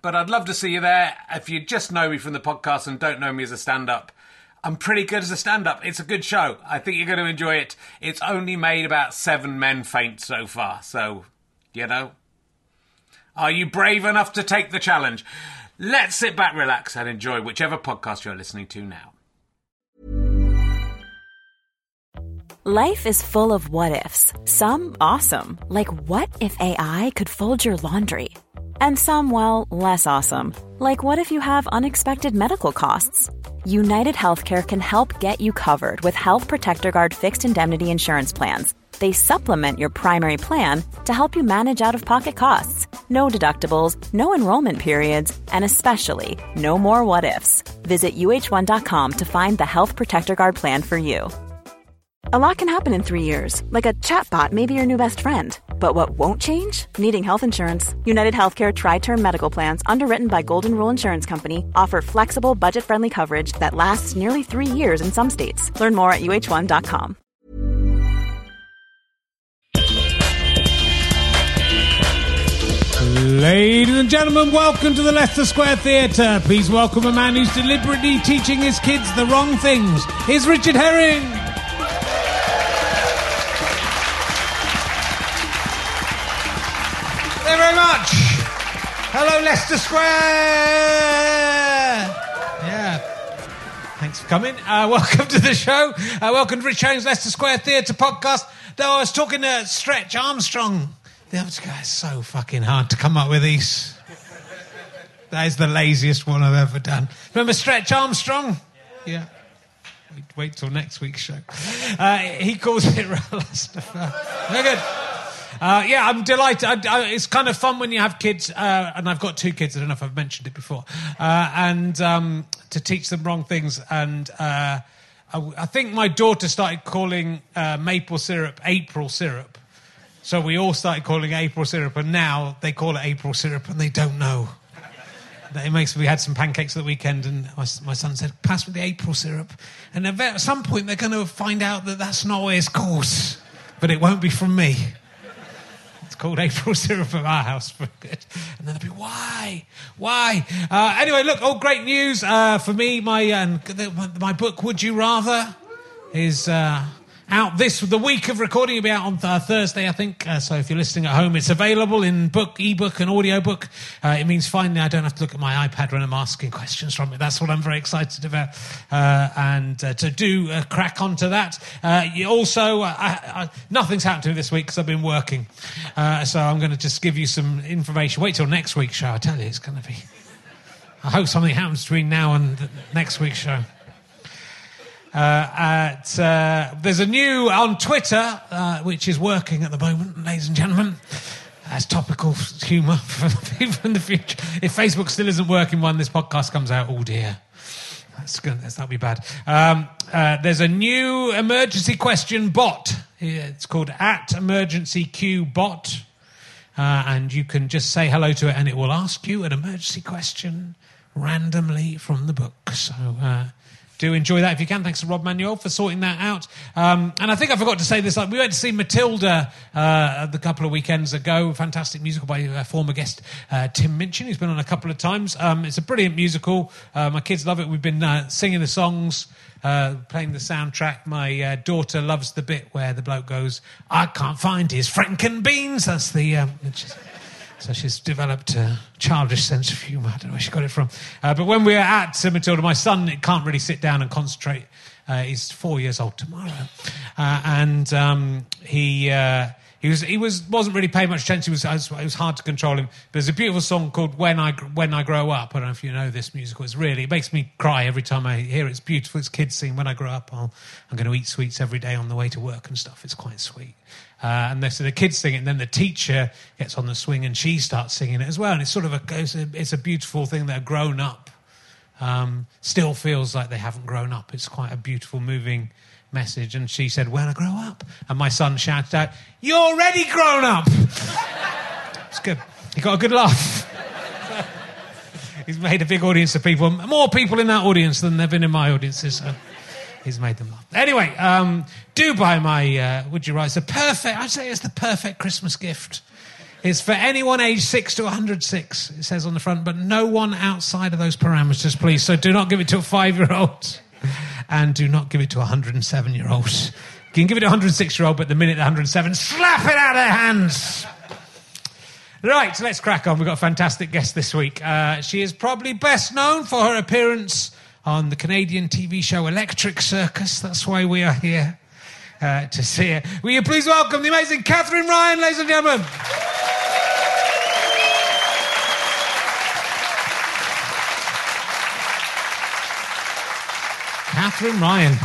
But I'd love to see you there. If you just know me from the podcast and don't know me as a stand up, I'm pretty good as a stand up. It's a good show. I think you're going to enjoy it. It's only made about seven men faint so far. So, you know, are you brave enough to take the challenge? Let's sit back, relax, and enjoy whichever podcast you're listening to now. Life is full of what ifs. Some awesome, like what if AI could fold your laundry? And some, well, less awesome, like what if you have unexpected medical costs? United Healthcare can help get you covered with Health Protector Guard fixed indemnity insurance plans. They supplement your primary plan to help you manage out of pocket costs. No deductibles, no enrollment periods, and especially no more what ifs. Visit uh1.com to find the Health Protector Guard plan for you. A lot can happen in three years, like a chatbot may be your new best friend. But what won't change? Needing health insurance. United Healthcare Tri Term Medical Plans, underwritten by Golden Rule Insurance Company, offer flexible, budget friendly coverage that lasts nearly three years in some states. Learn more at uh1.com. Ladies and gentlemen, welcome to the Leicester Square Theatre. Please welcome a man who's deliberately teaching his kids the wrong things. Here's Richard Herring. Hello, Leicester Square. Yeah. Thanks for coming. Uh, welcome to the show. Uh, welcome to Rich Herring's Leicester Square Theatre podcast. Though I was talking to Stretch Armstrong the other guy is so fucking hard to come up with these. That is the laziest one I've ever done. Remember Stretch Armstrong? Yeah. Wait, wait till next week's show. Uh, he calls it Rastafari. Very good. Uh, yeah, I'm delighted. I, I, it's kind of fun when you have kids, uh, and I've got two kids. I don't know if I've mentioned it before, uh, and um, to teach them wrong things. And uh, I, I, think my daughter started calling uh, maple syrup April syrup, so we all started calling April syrup, and now they call it April syrup, and they don't know. It makes. We had some pancakes the weekend, and my, my son said, "Pass me the April syrup." And at some point, they're going to find out that that's not what it's called, but it won't be from me called April syrup at our house. for good. And then they'll be, why? Why? Uh, anyway, look, all great news uh, for me. My, uh, my book, Would You Rather, is uh, out this the week of recording. It'll be out on th- Thursday, I think. Uh, so if you're listening at home, it's available in book, ebook, and audiobook. Uh, it means finally I don't have to look at my iPad when I'm asking questions from it. That's what I'm very excited about. Uh, and uh, to do uh, crack onto that. Uh, also, I, I, nothing's happened to me this week because I've been working. so I'm going to just give you some information. Wait till next week's show. I tell you, it's going to be. I hope something happens between now and next week's show. Uh, at, uh, there's a new on Twitter, uh, which is working at the moment, ladies and gentlemen. As topical humour for people in the future. If Facebook still isn't working when this podcast comes out, oh dear. That's gonna, that'll be bad. Um, uh, there's a new emergency question bot. It's called at emergency Q bot. Uh, and you can just say hello to it and it will ask you an emergency question randomly from the book. So uh, do enjoy that if you can. Thanks to Rob Manuel for sorting that out. Um, and I think I forgot to say this. Like we went to see Matilda uh, a couple of weekends ago. Fantastic musical by uh, former guest uh, Tim Minchin, who's been on a couple of times. Um, it's a brilliant musical. Uh, my kids love it. We've been uh, singing the songs. Uh, playing the soundtrack, my uh, daughter loves the bit where the bloke goes, "I can't find his Franken beans." That's the um, so she's developed a childish sense of humour. I don't know where she got it from. Uh, but when we were at Matilda, my son can't really sit down and concentrate. Uh, he's four years old tomorrow, uh, and um, he uh, he was he was wasn't really paying much attention. It was it was hard to control him. But there's a beautiful song called "When I When I Grow Up." I don't know if you know this musical. It's really it makes me cry every time I hear it. It's beautiful. It's kids sing. When I grow up, I'll, I'm going to eat sweets every day on the way to work and stuff. It's quite sweet. Uh, and so the kids sing it, and then the teacher gets on the swing and she starts singing it as well. And it's sort of a it's a, it's a beautiful thing. They're grown up, um, still feels like they haven't grown up. It's quite a beautiful, moving message. And she said, "When I grow up," and my son shouted out, "You're already grown up." it's good. He got a good laugh. He's made a big audience of people, more people in that audience than there've been in my audiences. So he's made them laugh. Anyway, um, do buy my uh, Would You? It's the perfect, I'd say it's the perfect Christmas gift. It's for anyone aged 6 to 106, it says on the front, but no one outside of those parameters, please. So do not give it to a five year old and do not give it to a 107 year old. You can give it to a 106 year old, but the minute the 107, slap it out of their hands. Right, so let's crack on. We've got a fantastic guest this week. Uh, she is probably best known for her appearance on the Canadian TV show Electric Circus. That's why we are here uh, to see it. Will you please welcome the amazing Katherine Ryan, ladies and gentlemen? Katherine Ryan,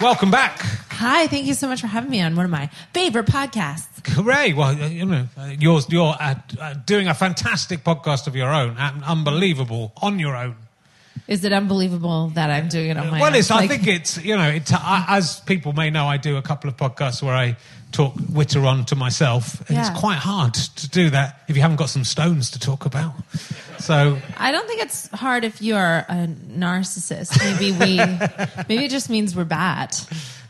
welcome back. Hi, thank you so much for having me on one of my favorite podcasts. Hooray! Well, uh, you know, uh, you're, you're uh, uh, doing a fantastic podcast of your own, and unbelievable on your own. Is it unbelievable that I'm doing it on my well, own? it's, I think it's, you know, it, I, as people may know, I do a couple of podcasts where I talk witter on to myself. And Yeah. it's quite hard to do that if you haven't got some stones to talk about. So, I don't think it's hard if you're a narcissist. Maybe we, maybe it just means we're bad.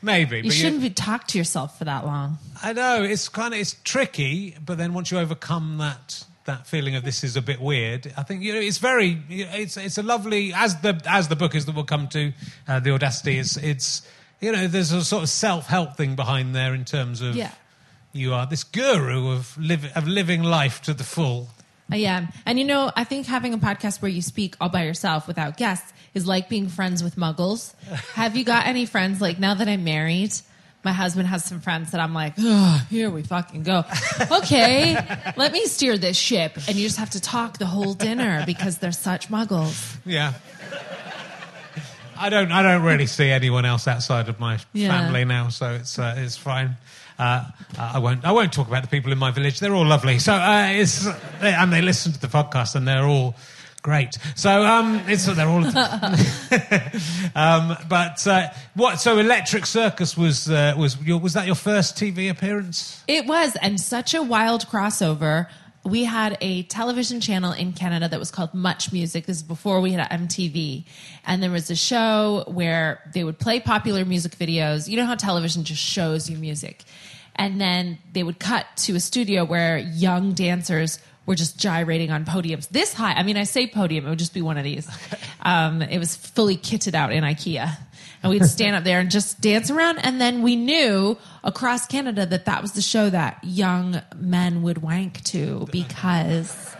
maybe. You shouldn't be talk to yourself for that long. I know, it's kind of, it's tricky, but then once you overcome that, that feeling of this is a bit weird, I think you know, it's very, it's, it's a lovely, as the, as the book is that we'll come to, uh, The Audacity, is, it's, you know, there's a sort of self-help thing behind there in terms of Yeah. you are this guru of, liv- of living life to the full. I am. And you know, I think having a podcast where you speak all by yourself without guests is like being friends with muggles. Have you got any friends like now that I'm married? My husband has some friends that I'm like, oh, here we fucking go. Okay, let me steer this ship. And you just have to talk the whole dinner because they're such muggles. Yeah. I don't. I don't really see anyone else outside of my Yeah. family now, so it's uh, it's fine. Uh, I won't. I won't talk about the people in my village. They're all lovely. So uh, it's and they listen to the podcast and they're all great. So um, it's they're all. um, but uh, what? So Electric Circus was uh, was your, was that your first TV appearance? It was, and such a wild crossover. We had a television channel in Canada that was called Much Music. This is before we had MTV. And there was a show where they would play popular music videos. You know how television just shows you music. And then they would cut to a studio where young dancers were just gyrating on podiums this high. I mean, I say podium, it would just be one of these. Um, it was fully kitted out in IKEA and we'd stand up there and just dance around and then we knew across canada that that was the show that young men would wank to because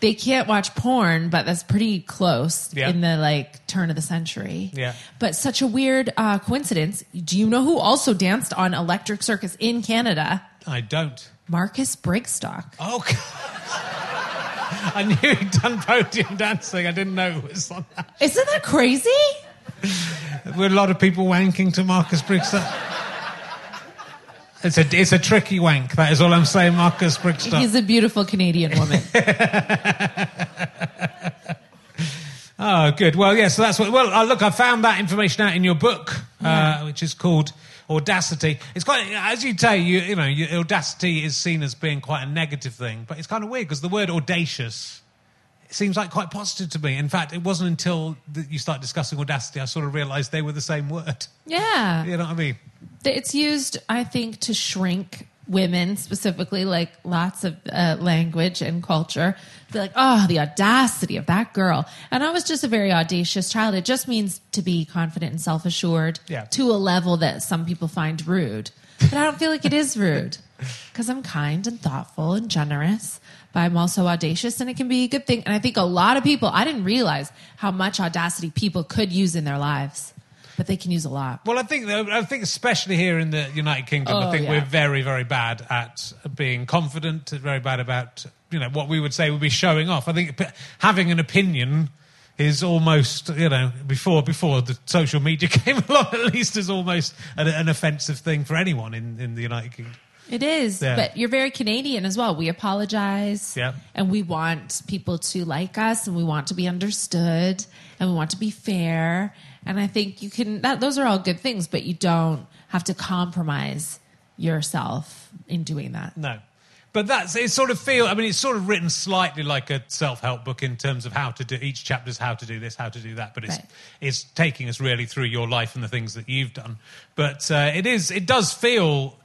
they can't watch porn but that's pretty close Yeah. in the like turn of the century Yeah. but such a weird uh, coincidence do you know who also danced on electric circus in canada I don't. Marcus brigstocke Oh. God. I knew he'd done podium dancing. I didn't know it was on that. isn't that crazy Were a lot of people wanking to Marcus Brigstocke? It's a, it's a tricky wank. That is all I'm saying, Marcus Brigstocke. he's a beautiful canadian woman Oh, good. Well, yeah, so that's what. Well, uh, look, I found that information out in your book, uh, which is called Audacity. It's quite, as you say, you, you know, you, audacity is seen as being quite a negative thing, but it's kind of weird because the word audacious seems like quite positive to me. In fact, it wasn't until that you start discussing audacity I sort of realised they were the same word. Yeah. You know what I mean? It's used, I think, to shrink women specifically, like lots of uh, language and culture. Be like, oh, the audacity of that girl. And I was just a very audacious child. It just means to be confident and self assured Yeah. to a level that some people find rude. But I don't feel like it is rude because I'm kind and thoughtful and generous. But I'm also audacious and it can be a good thing. And I think a lot of people, I didn't realize how much audacity people could use in their lives, but they can use a lot. Well, I think I think especially here in the United Kingdom, I Oh, think yeah. we're very very bad at being confident. Very bad about you know what we would say would be showing off. I think having an opinion is almost you know before before the social media came along at least is almost an, an offensive thing for anyone in, in the United Kingdom. It is, Yeah. but you're very Canadian as well. We apologize, Yeah. and we want people to like us, and we want to be understood, and we want to be fair. And I think you can. That, those are all good things, but you don't have to compromise yourself in doing that. No. But that's it. Sort of feel. I mean, it's sort of written slightly like a self-help book in terms of how to do each chapter's how to do this, how to do that. But it's Right. it's taking us really through your life and the things that you've done. But uh, it is. It does feel.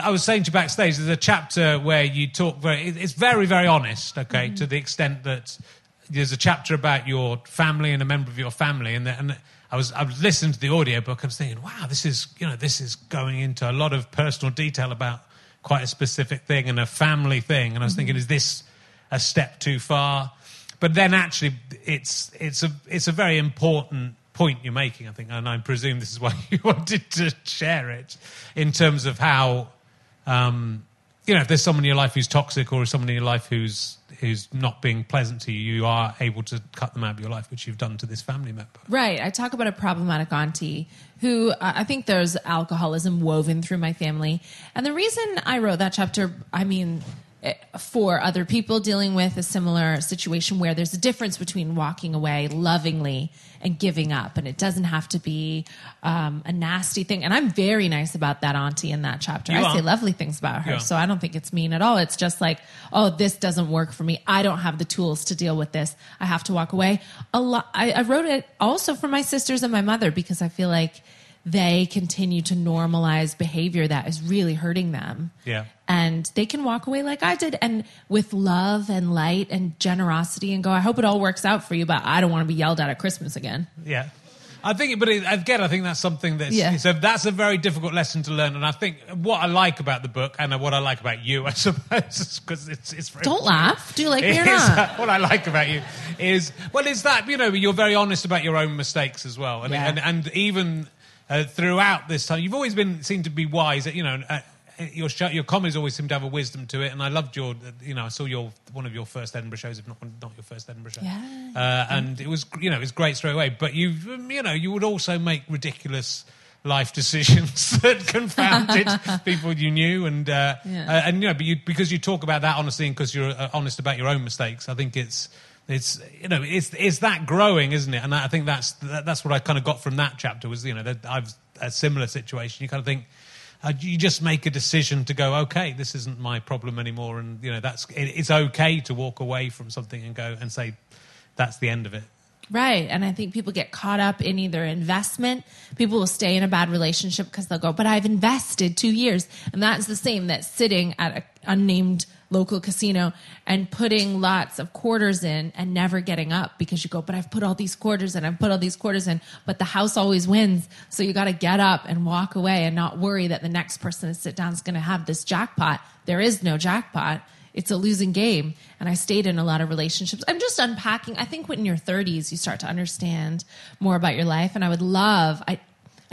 I was saying to you backstage. There's a chapter where you talk very. It's very very honest. Okay, to the extent that there's a chapter about your family and a member of your family, and the, and I was I was listening to the audiobook. I was thinking, wow, this is you know this is going into a lot of personal detail about quite a specific thing and a family thing. And I was thinking, is this a step too far? But then actually, it's it's a it's a very important point you're making, I think, and I presume this is why you wanted to share it in terms of how um, you know if there's someone in your life who's toxic or someone in your life who's who's not being pleasant to you, you are able to cut them out of your life, which you've done to this family member. Right. I talk about a problematic auntie who I think there's alcoholism woven through my family. And the reason I wrote that chapter, I mean, for other people dealing with a similar situation where there's a difference between walking away lovingly and giving up. And it doesn't have to be um, a nasty thing. And I'm very nice about that auntie in that chapter. You I say lovely things about her. Yeah. So I don't think it's mean at all. It's just like, oh, this doesn't work for me. I don't have the tools to deal with this. I have to walk away. A lot. I, I wrote it also for my sisters and my mother because I feel like they continue to normalize behavior that is really hurting them. Yeah. And they can walk away like I did and with love and light and generosity and go, I hope it all works out for you, but I don't want to be yelled at at Christmas again. Yeah. I think, but again, I think that's something that's Yeah. so that's a very difficult lesson to learn. And I think what I like about the book and what I like about you, I suppose, because it's it's very Don't laugh. Do you like me or is not? Uh, what I like about you is well, is that you know you're very honest about your own mistakes as well, and Yeah. and, and even uh, throughout this time, you've always been seemed to be wise. You know, uh, your show, your comedies always seem to have a wisdom to it, and I loved your. You know, I saw your one of your first Edinburgh shows, if not not your first Edinburgh show. Yeah. Uh, and it was you know it was great straight away. But you um, you know you would also make ridiculous. Life decisions that confounded people you knew, and uh, Yeah. uh, and you know, but you, because you talk about that honestly, and because you're uh, honest about your own mistakes, I think it's it's you know it's it's that growing, isn't it? And I think that's that, that's what I kind of got from that chapter was you know that I've a similar situation. You kind of think uh, you just make a decision to go, okay, this isn't my problem anymore, and you know that's it, it's okay to walk away from something and go and say that's the end of it. Right. And I think people get caught up in either investment. People will stay in a bad relationship because they'll go, but I've invested two years. And that's the same that sitting at an unnamed local casino and putting lots of quarters in and never getting up because you go, but I've put all these quarters in, I've put all these quarters in, but the house always wins. So you got to get up and walk away and not worry that the next person to sit down is going to have this jackpot. There is no jackpot it's a losing game. And I stayed in a lot of relationships. I'm just unpacking. I think when in your 30s, you start to understand more about your life. And I would love, I,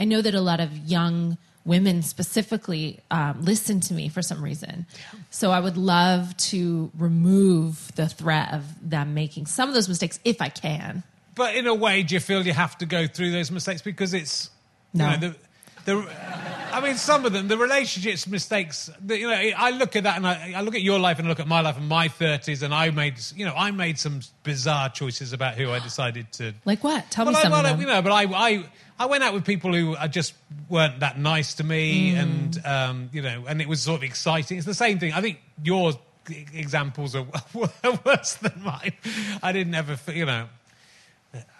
I know that a lot of young women specifically um, listen to me for some reason. So I would love to remove the threat of them making some of those mistakes if I can. But in a way, do you feel you have to go through those mistakes because it's No. You know, the, the, I mean, some of them, the relationships mistakes. The, you know, I look at that and I, I look at your life and I look at my life and my thirties, and I made, you know, I made some bizarre choices about who I decided to. Like what? Tell well, me I, some well, of them. you know, but I, I, I went out with people who just weren't that nice to me, Mm. and um, you know, and it was sort of exciting. It's the same thing. I think your examples are worse than mine. I didn't ever, you know.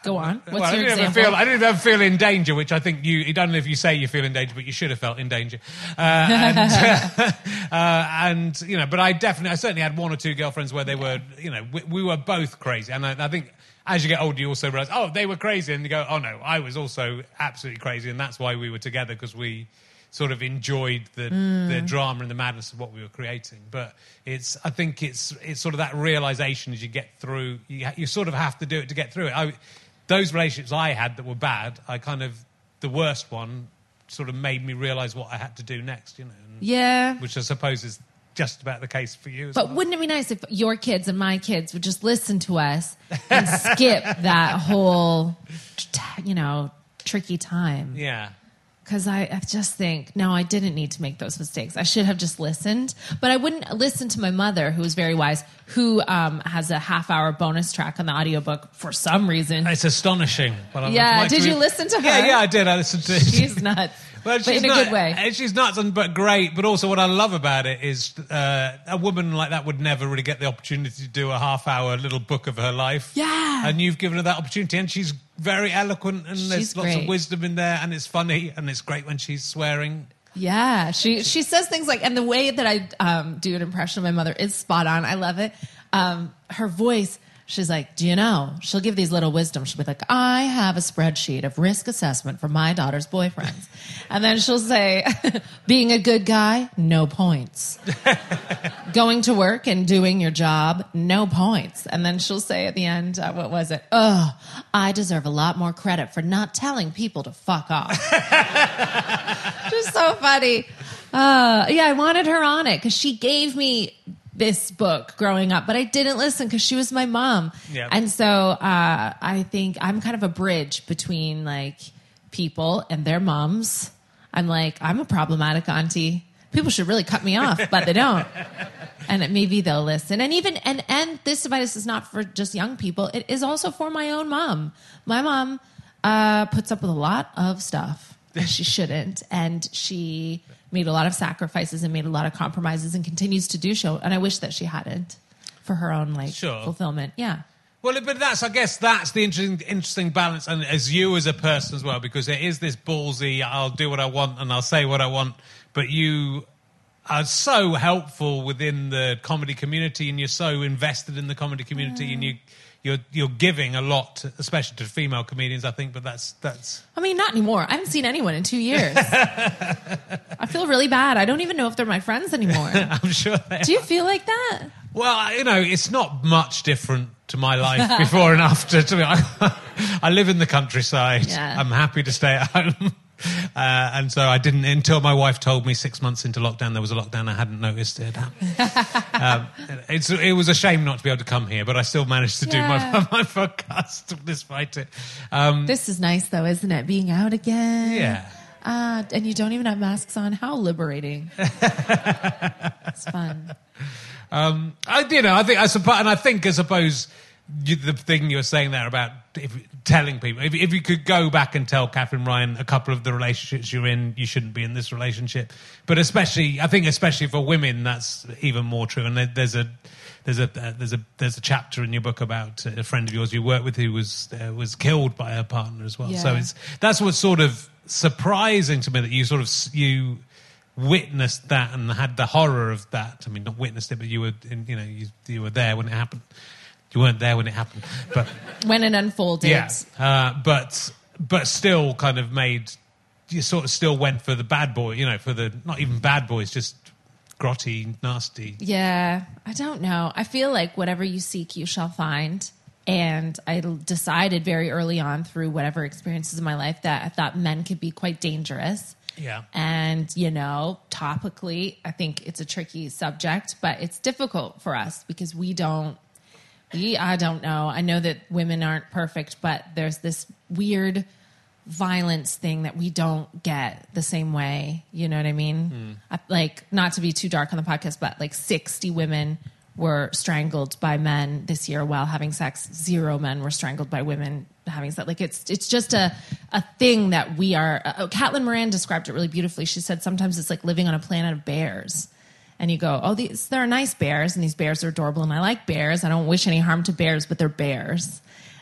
Go on. What's well, I didn't example? ever feel. I didn't ever feel in danger, which I think you. I don't know if you say you feel in danger, but you should have felt in danger. Uh, and, uh, and you know, but I definitely, I certainly had one or two girlfriends where they were, you know, we, we were both crazy, and I, I think. As you get older, you also realize, oh, they were crazy, and you go, oh no, I was also absolutely crazy, and that's why we were together because we sort of enjoyed the mm. the drama and the madness of what we were creating. But it's, I think it's it's sort of that realization as you get through, you you sort of have to do it to get through it. I, those relationships I had that were bad, I kind of the worst one sort of made me realize what I had to do next, you know, and, Yeah. which I suppose is just about the case for you. As But well. wouldn't it be nice if your kids and my kids would just listen to us and skip that whole, you know, tricky time? yeah. Because I, I just think, no, I didn't need to make those mistakes. I should have just listened. But I wouldn't listen to my mother, who was very wise, who um, has a half hour bonus track on the audiobook for some reason. It's astonishing. Yeah, like did you listen to Yeah, her? yeah, I did. I listened to She's nuts. Well, but she's in a not- good way. She's nuts, and but great. But also, what I love about it is uh, a woman like that would never really get the opportunity to do a half-hour little book of her life. Yeah. and you've given her that opportunity, and she's very eloquent, and She's there's lots of wisdom in there, and it's funny, and it's great when she's swearing. Yeah, she she says things like, and the way that I um, do an impression of my mother is spot on. I love it. Um, her voice, she's like, "Do you know?" She'll give these little wisdoms. She'll be like, "I have a spreadsheet of risk assessment for my daughter's boyfriends," and then she'll say, "Being a good guy, no points. Going to work and doing your job, no points." And then she'll say at the end, uh, "What was it? Oh, I deserve a lot more credit for not telling people to fuck off." just so funny. Uh, yeah, I wanted her on it because she gave me this book growing up, but I didn't listen because she was my mom. Yeah. And so uh, I think I'm kind of a bridge between like people and their moms. I'm like, I'm a problematic auntie. People should really cut me off, but they don't. And it- maybe they'll listen. And even and and this advice is not for just young people. It is also for my own mom. My mom uh, puts up with a lot of stuff that she shouldn't, and she made a lot of sacrifices and made a lot of compromises, and continues to do so. And I wish that she hadn't for her own like Sure. fulfillment. Yeah. Well, but that's, I guess, that's the interesting, interesting balance, and as you as a person as well, because it is this ballsy. I'll do what I want and I'll say what I want, but you are so helpful within the comedy community, and you're so invested in the comedy community, and you. You're, you're giving a lot, especially to female comedians, I think, but that's that's I mean, not anymore. I haven't seen anyone in two years. I feel really bad. I don't even know if they're my friends anymore. I'm sure. They Do you feel like that? Well, you know, it's not much different to my life before and after. To me, I, I live in the countryside. Yeah. I'm happy to stay at home. Uh, and so I didn't until my wife told me six months into lockdown there was a lockdown. I hadn't noticed it. um, it's it was a shame not to be able to come here, but I still managed to Yeah. do my my podcast despite it. Um, This is nice, though, isn't it? Being out again. yeah. Uh, and you don't even have masks on. How liberating. it's fun. I, you know, I think I suppose, and I think I suppose you, the thing you were saying there about if, telling people, if, if you could go back and tell Katherine Ryan a couple of the relationships you're in, you shouldn't be in this relationship. But especially, I think especially for women, that's even more true. And there, there's a there's a uh, there's a there's a chapter in your book about a friend of yours you worked with who was uh, was killed by her partner as well. So it's that's what's sort of surprising to me that you sort of you witnessed that and had the horror of that. I mean, not witnessed it, but you were, in, you know, you, you were there when it happened. You weren't there when it happened, but When it unfolded. yeah, uh, but but still, kind of made you sort of still went for the bad boy, you know, for the not even bad boys, just grotty, nasty. Yeah, I don't know. I feel like whatever you seek, you shall find. And I decided very early on through whatever experiences in my life that I thought men could be quite dangerous. Yeah. And, you know, topically, I think it's a tricky subject, but it's difficult for us because we don't, I don't know. I know that women aren't perfect, but there's this weird violence thing that we don't get the same way. You know what I mean? I, like, not to be too dark on the podcast, but like 60 women were strangled by men this year while having sex. Zero men were strangled by women having sex. Like, it's it's just a a thing that we are. Uh, Caitlin Moran described it really beautifully. She said sometimes it's like living on a planet of bears. And you go, oh, these they're nice bears, and these bears are adorable, and I like bears. I don't wish any harm to bears, but they're bears.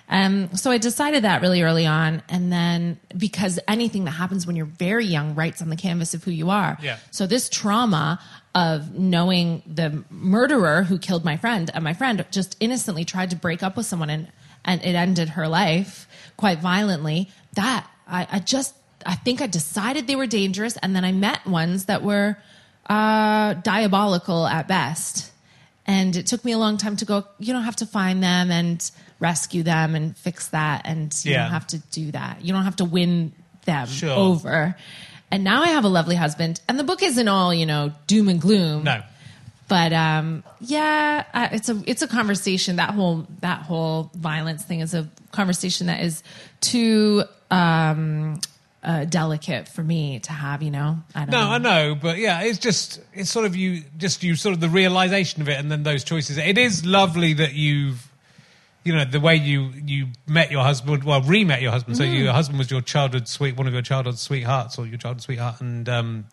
Um, so I decided that really early on, and then because anything that happens when you're very young writes on the canvas of who you are. Yeah. So this trauma of knowing the murderer who killed my friend and my friend just innocently tried to break up with someone and and it ended her life quite violently. That I, I just I think I decided they were dangerous, and then I met ones that were uh, diabolical at best. And it took me a long time to go. You don't have to find them and rescue them and fix that, and you Yeah. don't have to do that. You don't have to win them Sure. over. And now I have a lovely husband, and the book isn't all you know doom and gloom. No. But um, yeah, it's a it's a conversation. That whole that whole violence thing is a conversation that is too um, uh, delicate for me to have. You know, I don't No, know. I know, but yeah, it's just it's sort of you just you sort of the realization of it, and then those choices. It is lovely that you've, you know, the way you you met your husband, well, re-met your husband. So your husband was your childhood sweet, one of your childhood sweethearts, or your childhood sweetheart, and um,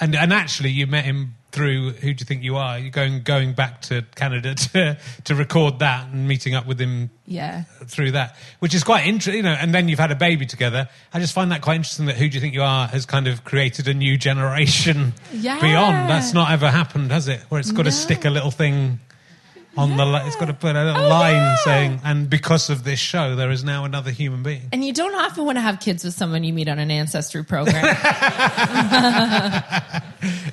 and and actually you met him through who do you think you are? You're going going back to Canada to to record that and meeting up with him Yeah, through that, which is quite interesting, you know, and then you've had a baby together. I just find that quite interesting that Who Do You Think You Are has kind of created a new generation Yeah. beyond. That's not ever happened, has it? Where it's got to No. stick a little thing on the, li- it's got to put a little Oh, line yeah. saying, and because of this show, there is now another human being. and you don't often want to have kids with someone you meet on an ancestry program.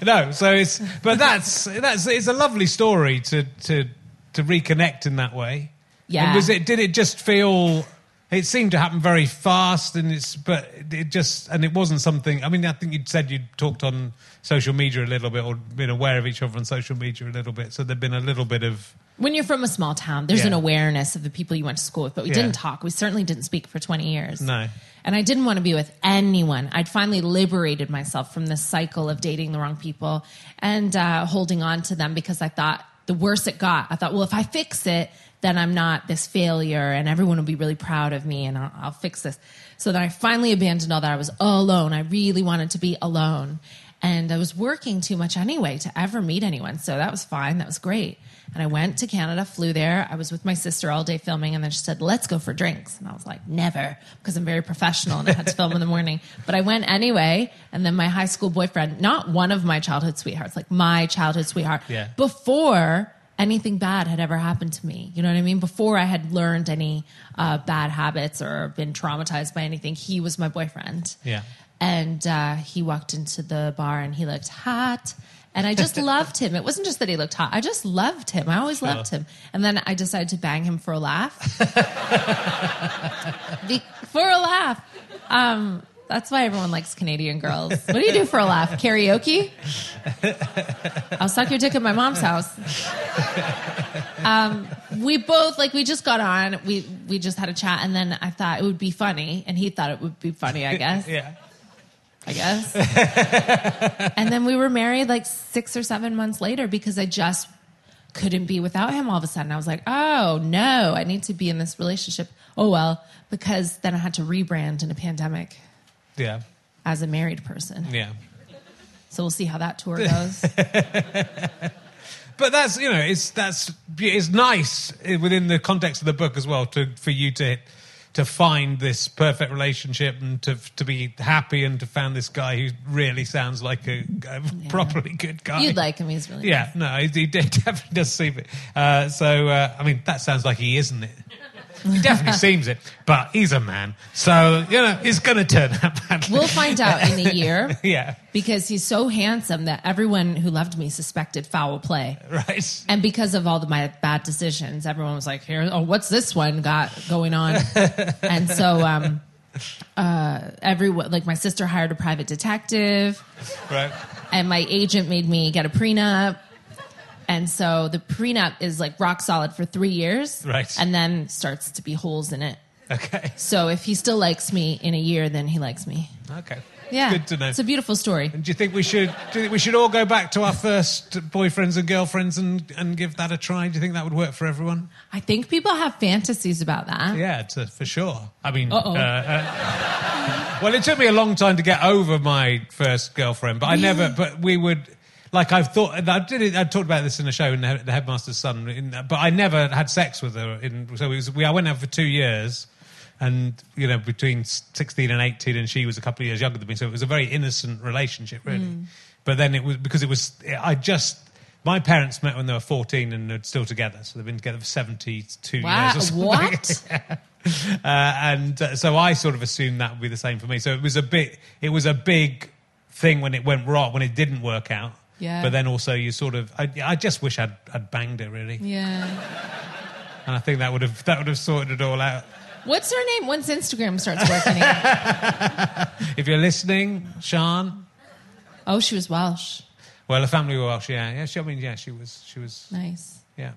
No, so it's, but that's, that's, it's a lovely story to, to, to reconnect in that way. Yeah. And was it, did it just feel, it seemed to happen very fast and it's, but it just, and it wasn't something, I mean, I think you'd said you'd talked on social media a little bit or been aware of each other on social media a little bit. So there'd been a little bit of, when you're from a small town, there's an awareness of the people you went to school with, but we Yeah. didn't talk. We certainly didn't speak for 20 years. No. And I didn't want to be with anyone. I'd finally liberated myself from this cycle of dating the wrong people and uh, holding on to them because I thought the worse it got, I thought, well, if I fix it, then I'm not this failure and everyone will be really proud of me and I'll, I'll fix this. So then I finally abandoned all that. I was alone. I really wanted to be alone. And I was working too much anyway to ever meet anyone. So that was fine. That was great. And I went to Canada, flew there. I was with my sister all day filming, and then she said, Let's go for drinks. And I was like, Never, because I'm very professional and I had to film in the morning. But I went anyway. And then my high school boyfriend, not one of my childhood sweethearts, like my childhood sweetheart, Yeah. before anything bad had ever happened to me. You know what I mean? Before I had learned any uh, bad habits or been traumatized by anything, he was my boyfriend. Yeah. And uh, he walked into the bar and he looked hot. And I just loved him. It wasn't just that he looked hot. I just loved him. I always loved him. And then I decided to bang him for a laugh. Be- for a laugh. Um, that's why everyone likes Canadian girls. What do you do for a laugh? Karaoke? I'll suck your dick at my mom's house. Um, we both like we just got on. We we just had a chat, and then I thought it would be funny, and he thought it would be funny. I guess. Yeah. I guess. and then we were married like six or seven months later because I just couldn't be without him all of a sudden. I was like, oh no, I need to be in this relationship. Oh well, because then I had to rebrand in a pandemic Yeah. as a married person. Yeah. So we'll see how that tour goes. But that's you know it's that's it's nice within the context of the book as well to for you to to find this perfect relationship and to to be happy and to find this guy who really sounds like a, a properly good guy. You'd like him. He's really Yeah, no, he, he definitely does seem it. Uh, so, uh, I mean, that sounds like he isn't it. He definitely seems it, but he's a man, so you know he's going to turn out badly. We'll find out in a year yeah, because he's so handsome that everyone who loved me suspected foul play. right. And because of all of my bad decisions, everyone was like, "Here, oh, what's this one got going on?" and so, um, uh, everyone, like my sister, hired a private detective, Right. and my agent made me get a prenup. And so the prenup is like rock solid for three years, Right. And then starts to be holes in it. Okay. So if he still likes me in a year, then he likes me. Okay. Yeah, Good to know. It's a beautiful story. Do you think we should? Do you think we should all go back to our first boyfriends and girlfriends and, and give that a try? Do you think that would work for everyone? I think people have fantasies about that. Yeah, for sure. I mean, uh, uh, well, it took me a long time to get over my first girlfriend, but I never. But we would like I've thought. I did. It, I talked about this in a show in the, headmaster's son, in, but I never had sex with her. In, so it was, we, I went out for two years, and you know, between sixteen and eighteen, and she was a couple of years younger than me. So it was a very innocent relationship, really. Mm. But then it was because it was. I just. My parents met when they were 14 and they're still together. So they've been together for 72 Wow, years or something. what? uh, and uh, so I sort of assumed that would be the same for me. So it was a bit, it was a big thing when it went wrong, when it didn't work out. Yeah. But then also you sort of, I, I just wish I'd, I'd banged it really, Yeah. and I think that would have that would have sorted it all out. What's her name once Instagram starts working? If you're listening, Sean, oh, she was Welsh. well, the family were Welsh, yeah, yeah. She, I mean, yeah, she was, she was, Nice. yeah.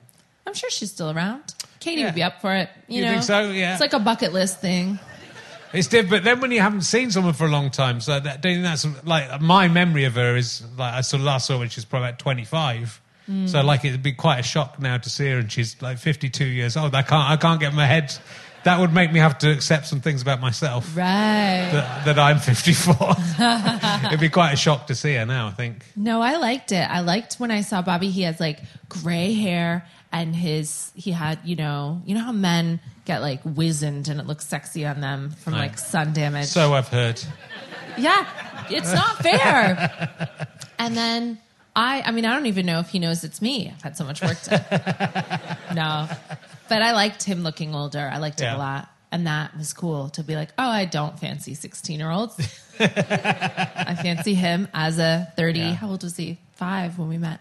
I'm sure she's still around. Katie Yeah. would be up for it. You, You know, think so? Yeah. It's like a bucket list thing. It's different, but then when you haven't seen someone for a long time, so that, don't think that's like my memory of her is like I saw last saw her when she was probably about twenty five. Hmm. So like it'd be quite a shock now to see her, and she's like fifty two years old. I can't I can't get my head. That would make me have to accept some things about myself Right. that, that I'm fifty four. it'd be quite a shock to see her now. I think. No, I liked it. I liked when I saw Bobby. He has like gray hair and his he had you know you know how men get like wizened and it looks sexy on them from like sun damage. So I've heard. yeah, it's not fair. and then I, I mean, I don't even know if he knows it's me. I've had so much work done. no, but I liked him looking older. I liked it Yeah. a lot. And that was cool to be like, oh, I don't fancy 16 year olds. I fancy him as a 30. Yeah. How old was he? Five when we met.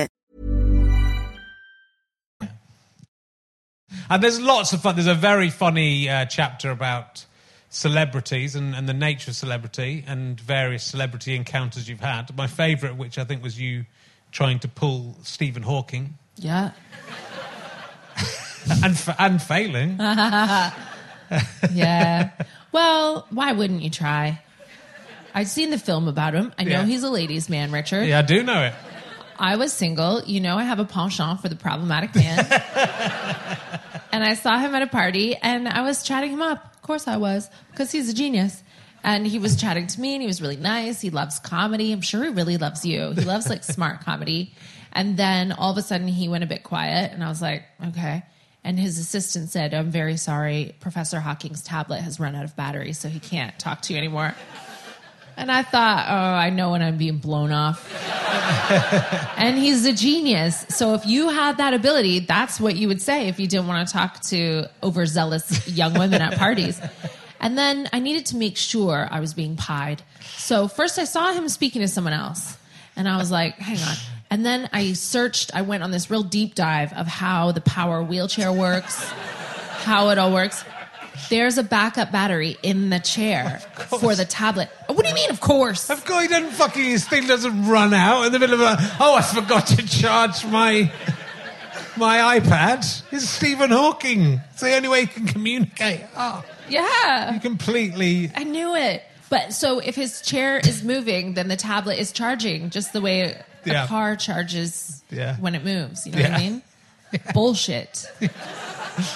And there's lots of fun. There's a very funny uh, chapter about celebrities and, and the nature of celebrity and various celebrity encounters you've had. My favourite, which I think was you trying to pull Stephen Hawking Yeah. and f- and failing. Yeah. well, why wouldn't you try? I've seen the film about him. I know Yeah. he's a ladies' man, Richard. yeah, I do know it. I was single. You know, I have a penchant for the problematic man. and I saw him at a party and I was chatting him up. Of course I was, because he's a genius. And he was chatting to me and he was really nice. He loves comedy. I'm sure he really loves you. He loves like smart comedy. And then all of a sudden he went a bit quiet and I was like, okay. And his assistant said, I'm very sorry. Professor Hawking's tablet has run out of battery, so he can't talk to you anymore. And I thought, oh, I know when I'm being blown off and he's a genius. So if you had that ability, that's what you would say if you didn't want to talk to overzealous young women at parties. And then I needed to make sure I was being pied. So first I saw him speaking to someone else, and I was like, hang on. And then I searched, I went on this real deep dive of how the power wheelchair works, how it all works. There's a backup battery in the chair for the tablet. What do you mean, of course? Of course, he doesn't fucking. His thing doesn't run out in the middle of a. Oh, I forgot to charge my my iPad. It's Stephen Hawking. It's the only way he can communicate. Oh, Yeah. you completely. I knew it. But so if his chair is moving, then the tablet is charging just the way a Yeah. car charges Yeah. when it moves. You know what I Yeah. mean? Bullshit.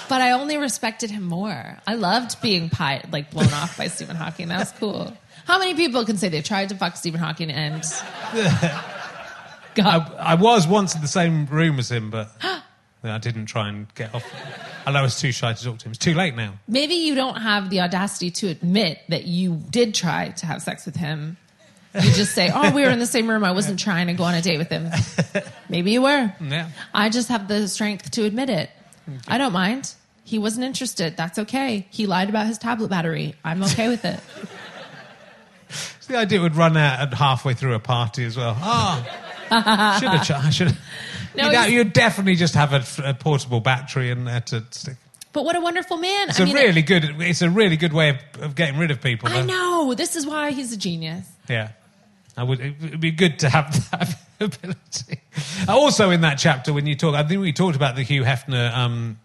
but I only respected him more. I loved being pie, like blown off by Stephen Hawking. That was cool. How many people can say they've tried to fuck Stephen Hawking and God, I, I was once in the same room as him, but I didn't try and get off. And I was too shy to talk to him. It's too late now. maybe you don't have the audacity to admit that you did try to have sex with him. You just say, "Oh, we were in the same room. I wasn't trying to go on a date with him." Maybe you were. Yeah. I just have the strength to admit it. I don't mind. He wasn't interested. That's okay. He lied about his tablet battery. I'm okay with it. It's the idea it would run out at halfway through a party as well. Ah. Oh, should have. I should. No, you'd, you'd definitely just have a, a portable battery in there to stick. But what a wonderful man. It's I a mean, really good. It's a really good way of, of getting rid of people. I though. know. This is why he's a genius. Yeah. I would. It would be good to have that ability. Also, in that chapter, when you talk, I think we talked about the Hugh Hefner um,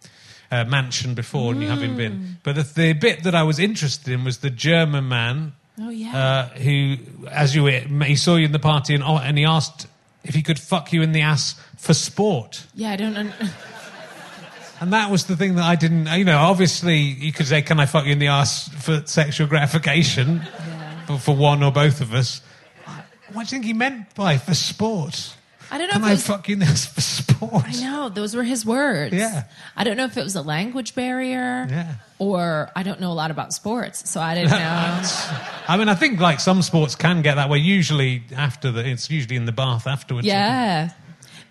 uh, mansion before, and you haven't Mm. been. But the, the bit that I was interested in was the German man Oh yeah. uh, who, as you were, he saw you in the party, and, and he asked if he could fuck you in the ass for sport. yeah, I don't. Un- And that was the thing that I didn't, you know, obviously you could say, can I fuck you in the ass for sexual gratification? For, for one or both of us. What do you think he meant by for sport? I don't know Can if I was- fuck you in the ass for sport? I know those were his words. Yeah. I don't know if it was a language barrier. Yeah. Or I don't know a lot about sports, so I didn't know. I mean, I think like some sports can get that way. Usually after the, it's usually in the bath afterwards. yeah.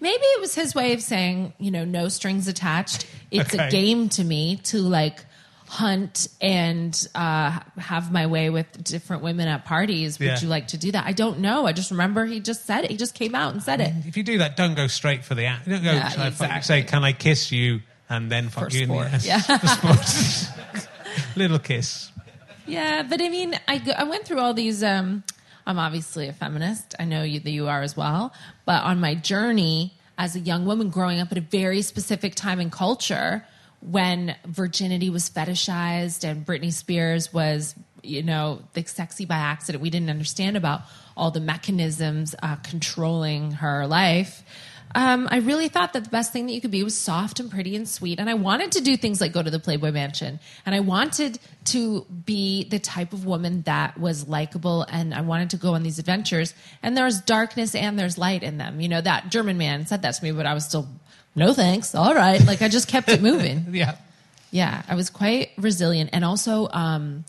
Maybe it was his way of saying, you know, no strings attached. It's a game to me to like hunt and uh, have my way with different women at parties. Would Yeah. you like to do that? I don't know. I just remember he just said it. He just came out and said it. If you do that, don't go straight for the ass. Don't go, Yeah, "Can I fuck exactly. say, can I kiss you? And then fuck For you sport. in the ass. Yeah. Little kiss. Yeah, but I mean, I, go- I went through all these. Um, I'm obviously a feminist. I know you, that you are as well. But on my journey as a young woman growing up at a very specific time in culture when virginity was fetishized and Britney Spears was, you know, the sexy by accident, we didn't understand about all the mechanisms uh, controlling her life. Um, I really thought that the best thing that you could be was soft and pretty and sweet. And I wanted to do things like go to the Playboy Mansion. And I wanted to be the type of woman that was likable. And I wanted to go on these adventures. And there's darkness and there's light in them. You know, that German man said that to me, but I was still, no thanks. All right. Like I just kept it moving. Yeah. Yeah, I was quite resilient and also um,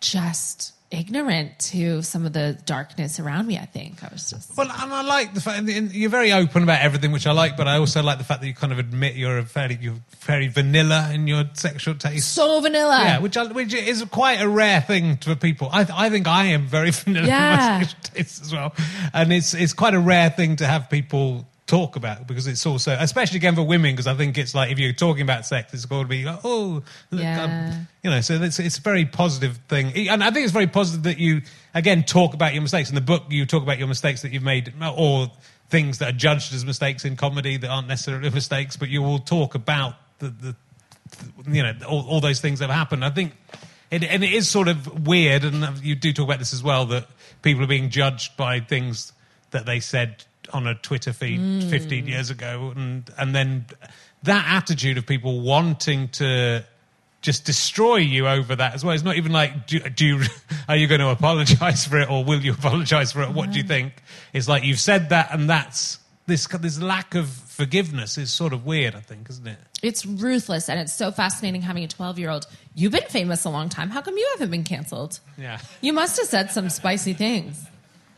just ignorant to some of the darkness around me. I think I was just. Well, and I like the fact you're very open about everything, which I like. But I also like the fact that you kind of admit you're a very you're very vanilla in your sexual taste. So vanilla. yeah, which I, which is quite a rare thing for people. I I think I am very vanilla Yeah. in my sexual taste as well, and it's it's quite a rare thing to have people talk about because it's also especially again for women because I think it's like if you're talking about sex it's going to be like oh look, Yeah. you know so it's it's a very positive thing and I think it's very positive that you again talk about your mistakes in the book you talk about your mistakes that you've made uh, or things that are judged as mistakes in comedy that aren't necessarily mistakes but you will talk about the, the you know all, all those things that have happened. I think, it, and it is sort of weird, and you do talk about this as well that people are being judged by things that they said on a Twitter feed hmm. 15 years ago, and and then that attitude of people wanting to just destroy you over that as well. It's not even like, do, do you, are you going to apologize for it or will you apologize for it? What do you think? It's like you've said that, and that's this this lack of forgiveness is sort of weird. I think, isn't it? It's ruthless, and it's so fascinating having a 12 year old. You've been famous a long time. How come you haven't been canceled? Yeah. You must have said some spicy things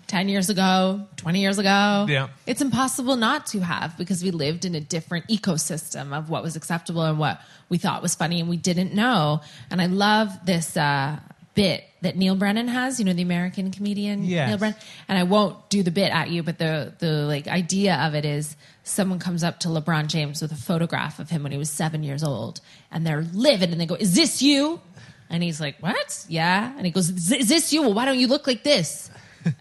10 years ago, 20 years ago. Yeah. It's impossible not to have because we lived in a different ecosystem of what was acceptable and what we thought was funny and we didn't know. And I love this uh, bit that Neal Brennan has, you know, the American comedian Yes. Neal Brennan. And I won't do the bit at you, but the, the like idea of it is someone comes up to LeBron James with a photograph of him when he was seven years old and they're livid and they go, Is this you? And he's like, What? Yeah. And he goes, Is is this you? Well, why don't you look like this?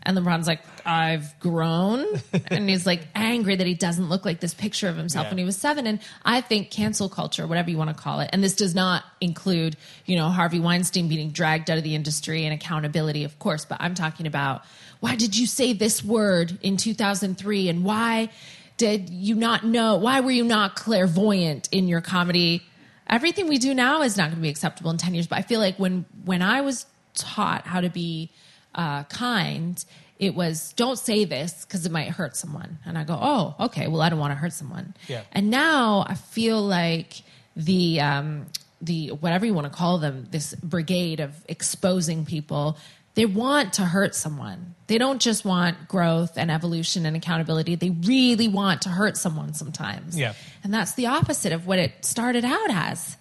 And LeBron's like, I've grown. And he's like angry that he doesn't look like this picture of himself Yeah. when he was seven. And I think cancel culture, whatever you want to call it, and this does not include, you know, Harvey Weinstein being dragged out of the industry and accountability, of course, but I'm talking about why did you say this word in 2003 and why did you not know? Why were you not clairvoyant in your comedy? everything we do now is not going to be acceptable in 10 years. But I feel like when, when I was taught how to be uh, kind, it was don't say this because it might hurt someone. And I go, oh, okay, well, I don't want to hurt someone. Yeah. And now I feel like the, um, the whatever you want to call them, this brigade of exposing people, they want to hurt someone. They don't just want growth and evolution and accountability. They really want to hurt someone sometimes. Yeah. And that's the opposite of what it started out as.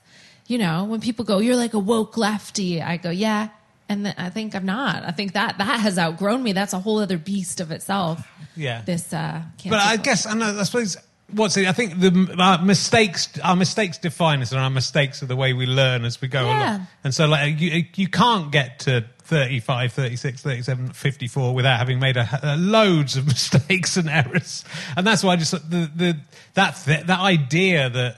You know, when people go, you're like a woke lefty, I go, yeah. And I think I'm not. I think that that has outgrown me. That's a whole other beast of itself. Yeah. This, uh, But I guess I know. I suppose what's it? I think the our mistakes, our mistakes define us, and our mistakes are the way we learn as we go Yeah. along. And so, like, you you can't get to 35, 36, 37, 54 without having made a, a loads of mistakes and errors. And that's why I just the the that th- that idea that.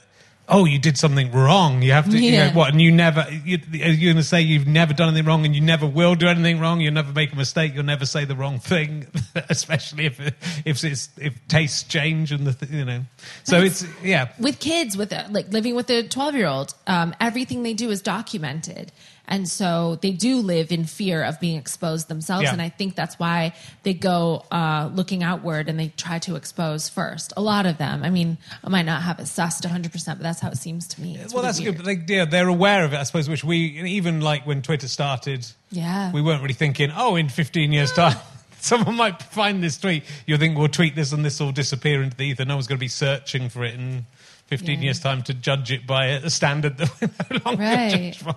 Oh, you did something wrong. You have to, you know, what? And you never, you, you're going to say you've never done anything wrong and you never will do anything wrong. You'll never make a mistake. You'll never say the wrong thing, especially if, if it's, if tastes change and the, th- you know. So it's, yeah. with kids with a, like living with a 12 year old um, everything they do is documented and so they do live in fear of being exposed themselves Yeah. and i think that's why they go uh, looking outward and they try to expose first a lot of them i mean i might not have it sussed 100% but that's how it seems to me It's well, really that's weird. good. Like, yeah, they're aware of it, I suppose, which we, even like when Twitter started, Yeah. we weren't really thinking, oh, in 15 years' time. Someone might find this tweet. You'll think we'll tweet this and this will disappear into the ether. No one's going to be searching for it in 15 Yeah. years' time to judge it by a standard that we're no longer Right. judged by.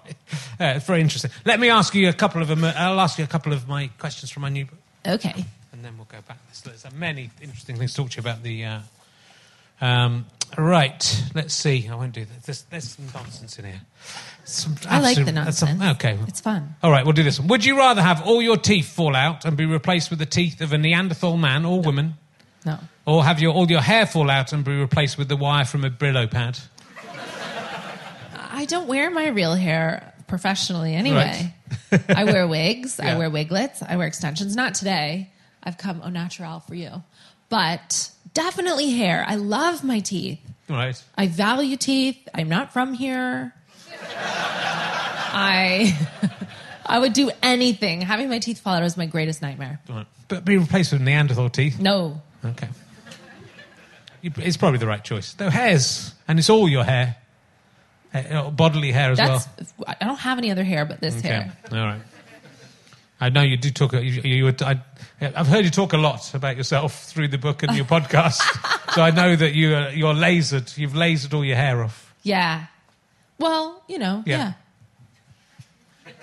Yeah, it's very interesting. Let me ask you a couple of them. I'll ask you a couple of my questions from my new book, okay and then we'll go back. There's, many interesting things to talk to you about the. Uh, um, right, let's see. I won't do that. There's, there's some nonsense in here. Some i like the that's some- nonsense okay. it's fun All right, we'll do this one. Would you rather have all your teeth fall out and be replaced with the teeth of a Neanderthal man or woman, no or have your, all your hair fall out and be replaced with the wire from a Brillo pad? I don't wear my real hair professionally anyway. I wear wigs, Yeah. I wear wiglets, I wear extensions. Not today. I've come au natural for you. But definitely hair. I love my teeth. Right. I value teeth. I'm not from here. I I would do anything. Having my teeth fall out is my greatest nightmare. right. But be replaced with Neanderthal teeth? No. Okay. It's probably the right choice. Though hairs, and it's all your hair, Uh, bodily hair as That's well. I don't have any other hair but this Okay. hair. All right. I know you do talk. You, you, were- I, I've heard you talk a lot about yourself through the book and your podcast, so I know that you are, you're lasered. You've lasered all your hair off. Yeah. Well, you know, Yeah. yeah.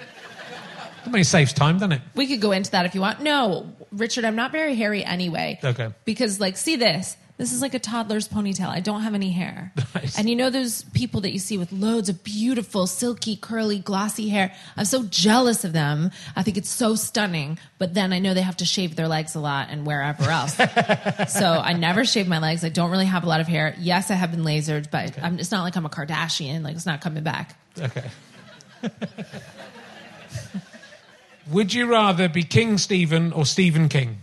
I mean, it saves time, doesn't it? We could go into that if you want. No, Richard, I'm not very hairy anyway. Okay. Because, like, see this. This is like a toddler's ponytail. I don't have any hair. Nice. And you know those people that you see with loads of beautiful, silky, curly, glossy hair? I'm so jealous of them. I think it's so stunning. But then I know they have to shave their legs a lot and wherever else. so I never shave my legs. I don't really have a lot of hair. Yes, I have been lasered, but I'm, it's not like I'm a Kardashian. Like, it's not coming back. Okay. Would you rather be King Stephen or Stephen King?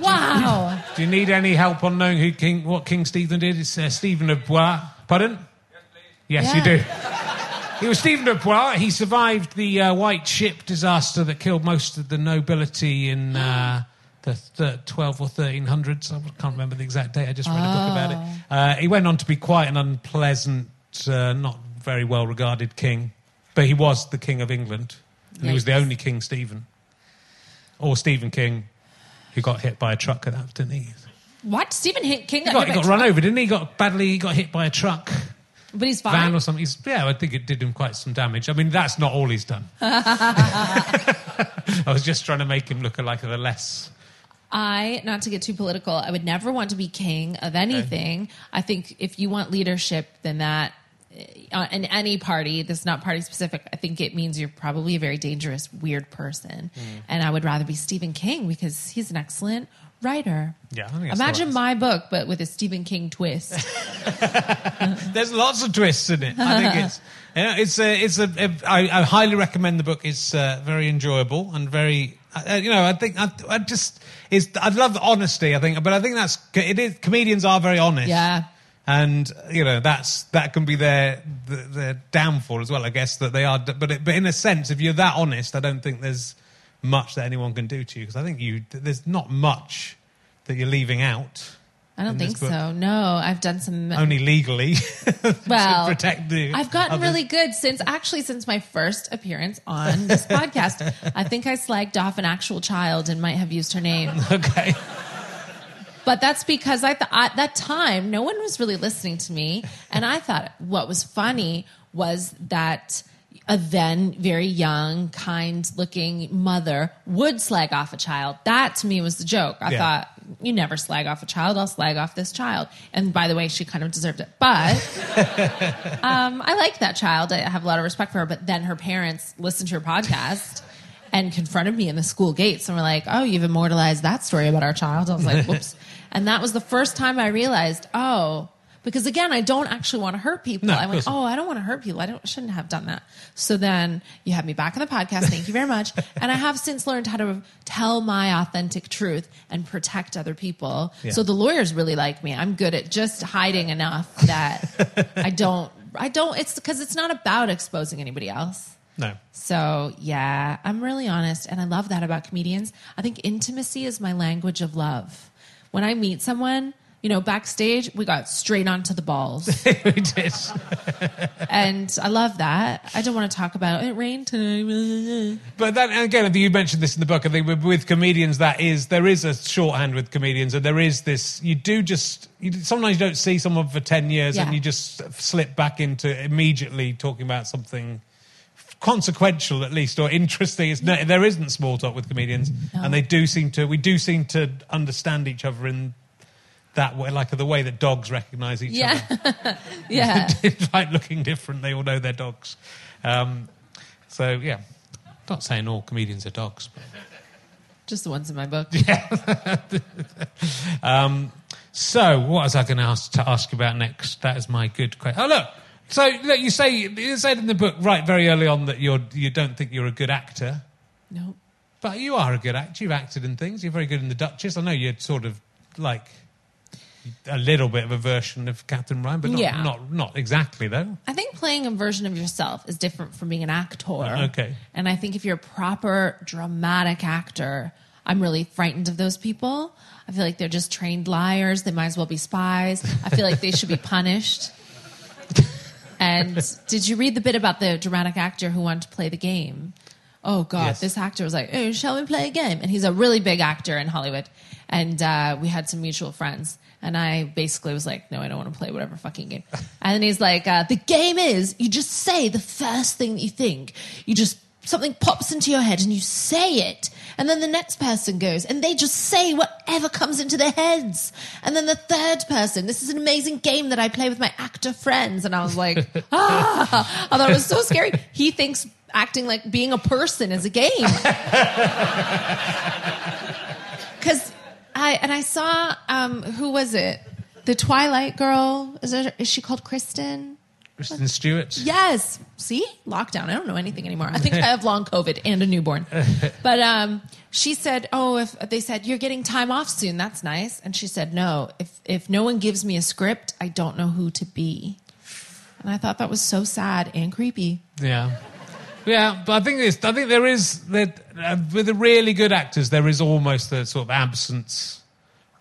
Wow. Do you need any help on knowing who King, what King Stephen did? It's uh, Stephen of Blois. Pardon? Yes, you Yeah. do. He was Stephen of Blois. He survived the uh, White Ship disaster that killed most of the nobility in uh, the th- 12 or 1300s. I can't remember the exact date. I just read a book about it. Uh, he went on to be quite an unpleasant, uh, not very well regarded king, but he was the King of England. And he was the only King Stephen. Or Stephen King, who got hit by a truck at that, didn't he? What? Stephen Hin- King He got, hit he got run over, didn't he? He got badly. He got hit by a truck, But he's fine. van or something. He's, yeah, I think it did him quite some damage. I mean, that's not all he's done. I was just trying to make him look like a the less. I, not to get too political, I would never want to be king of anything. I think if you want leadership, then that in any party, that's not party specific, I think it means you're probably a very dangerous, weird person. Hmm. And I would rather be Stephen King because he's an excellent writer. Yeah, I think that's Imagine my book, but with a Stephen King twist. There's lots of twists in it. I think it's you know, it's a, it's a, a I, I highly recommend the book. It's uh, very enjoyable and very uh, you know I think I, I just it's I love honesty. I think, but I think that's it is comedians are very honest. yeah. And you know that's that can be their their, their downfall as well. I guess that they are, but it, but in a sense, if you're that honest, I don't think there's much that anyone can do to you because I think you there's not much that you're leaving out. I don't think so. No, I've done some. Only legally well, to protect the. I've gotten others. really good since actually since my first appearance on this podcast. I think I slagged off an actual child and might have used her name. okay. But that's because I th- at that time no one was really listening to me, and I thought what was funny was that a then very young, kind-looking mother would slag off a child. That to me was the joke. I Yeah. thought you never slag off a child. I'll slag off this child. And by the way, she kind of deserved it. But um, I like that child. I have a lot of respect for her. But then her parents listened to her podcast and confronted me in the school gates and were like, "Oh, you've immortalized that story about our child." I was like, "Whoops!" And that was the first time I realized, oh. Because again, I don't actually want to hurt people. No, I went, oh, I don't want to hurt people. I don't shouldn't have done that. So then you had me back on the podcast. Thank you very much. and I have since learned how to tell my authentic truth and protect other people. Yeah. So the lawyers really like me. I'm good at just hiding enough that I don't. I don't. It's because it's not about exposing anybody else. No. So yeah, I'm really honest, and I love that about comedians. I think intimacy is my language of love. When I meet someone, you know, backstage, we got straight onto the balls, we did. and I love that. I don't want to talk about it. Rained tonight. But then again, I think you mentioned this in the book. I think with, with comedians, that is there is a shorthand with comedians, and there is this. You do just you, sometimes you don't see someone for ten years, and you just slip back into immediately talking about something consequential, at least, or interesting. It's no, there isn't small talk with comedians, and they do seem to. We do seem to understand each other in that way, like the way that dogs recognise each Yeah, other. yeah. Despite looking different, they all know their dogs. Um, so yeah, not saying all comedians are dogs. But. Just the ones in my book. Yeah. So, what was I going to ask to ask you about next? That is my good question. Oh, look. So, look, you say you said in the book right very early on that you're you don't think you're a good actor, No, but you are a good actor. You've acted in things. You're very good in The Duchess. I know you're sort of like a little bit of a version of Katherine Ryan, but not Yeah. not, not exactly though. I think playing a version of yourself is different from being an actor. Uh, okay. And I think if you're a proper dramatic actor, I'm really frightened of those people. I feel like they're just trained liars. They might as well be spies. I feel like they should be punished. And did you read the bit about the dramatic actor who wanted to play the game? Oh God, Yes. this actor was like, "Oh, shall we play a game?" And he's a really big actor in Hollywood. And uh, we had some mutual friends, and I basically was like, "No, I don't want to play whatever fucking game." And then he's like, uh, "The game is you just say the first thing that you think. You just something pops into your head and you say it, and then the next person goes and they just say whatever comes into their heads, and then the third person. This is an amazing game that I play with my actor friends." And I was like, "Ah!" I thought it was so scary. He thinks acting like being a person is a game. Because I and I saw um, who was it? The Twilight girl is there, is she called Kristen? Kristen Stewart. Yes. See, lockdown. I don't know anything anymore. I think I have long COVID and a newborn. But um, she said, "Oh, if they said you're getting time off soon, that's nice." And she said, "No, if if no one gives me a script, I don't know who to be." And I thought that was so sad and creepy. Yeah. Yeah, but I think this. I think there is that uh, with the really good actors, there is almost a sort of absence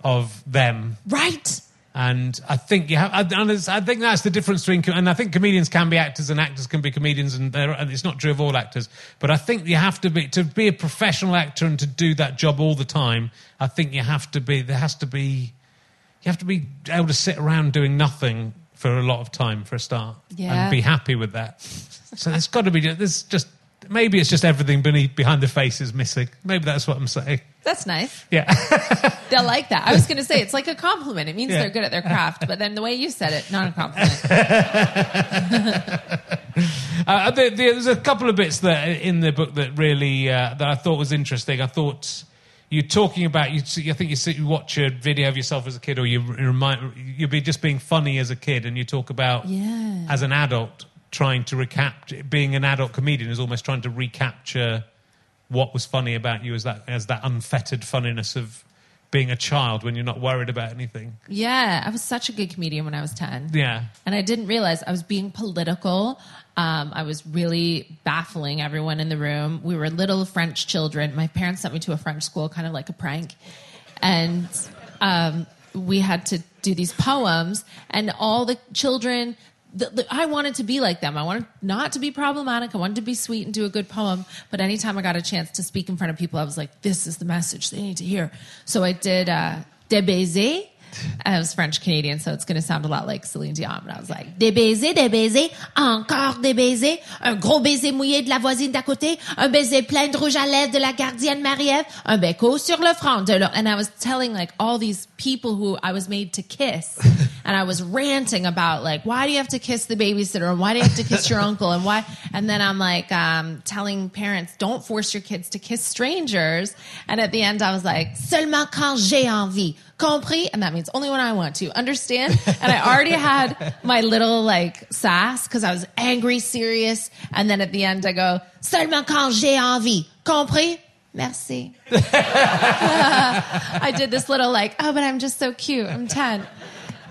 of them, Right. And I think you have. I, and it's- I think that's the difference between. And I think comedians can be actors, and actors can be comedians, and, and it's not true of all actors. But I think you have to be to be a professional actor and to do that job all the time. I think you have to be. There has to be. You have to be able to sit around doing nothing for a lot of time for a start, Yeah. and be happy with that. So there's got to be. There's just maybe it's just everything beneath behind the face is missing. Maybe that's what I'm saying. That's nice. Yeah. They'll like that. I was going to say it's like a compliment. It means Yeah. they're good at their craft. But then the way you said it, not a compliment. Uh, there, there's a couple of bits that in the book that really uh, that I thought was interesting. I thought you're talking about you. I think you, see, you watch a video of yourself as a kid, or you remind you'll be just being funny as a kid, and you talk about Yeah. as an adult trying to recapture being an adult comedian is almost trying to recapture what was funny about you as that as that unfettered funniness of being a child when you're not worried about anything. Yeah, I was such a good comedian when I was 10. Yeah. And I didn't realize I was being political. Um, I was really baffling everyone in the room. We were little French children. My parents sent me to a French school, kind of like a prank. And um, we had to do these poems, and all the children. The, the, I wanted to be like them. I wanted not to be problematic. I wanted to be sweet and do a good poem. But anytime I got a chance to speak in front of people, I was like, this is the message they need to hear. So I did uh, Des baisers. I was French Canadian, so it's going to sound a lot like Celine Dion. But I was like, des baisers, des baisers, encore des baisers, un gros baiser mouillé de la voisine d'à côté, un baiser plein de rouge à lèvres de la gardienne Marie-Ève, un béco sur le front de l'autre. And I was telling like all these people who I was made to kiss. and I was ranting about like, why do you have to kiss the babysitter? And why do you have to kiss your uncle? And why? And then I'm like, um, telling parents, don't force your kids to kiss strangers. And at the end, I was like, seulement quand j'ai envie. Compris? And that means only when I want to. Understand? And I already had my little like sass because I was angry, serious. And then at the end, I go, seulement quand j'ai envie. Compris? Merci. I did this little like, oh, but I'm just so cute. I'm 10.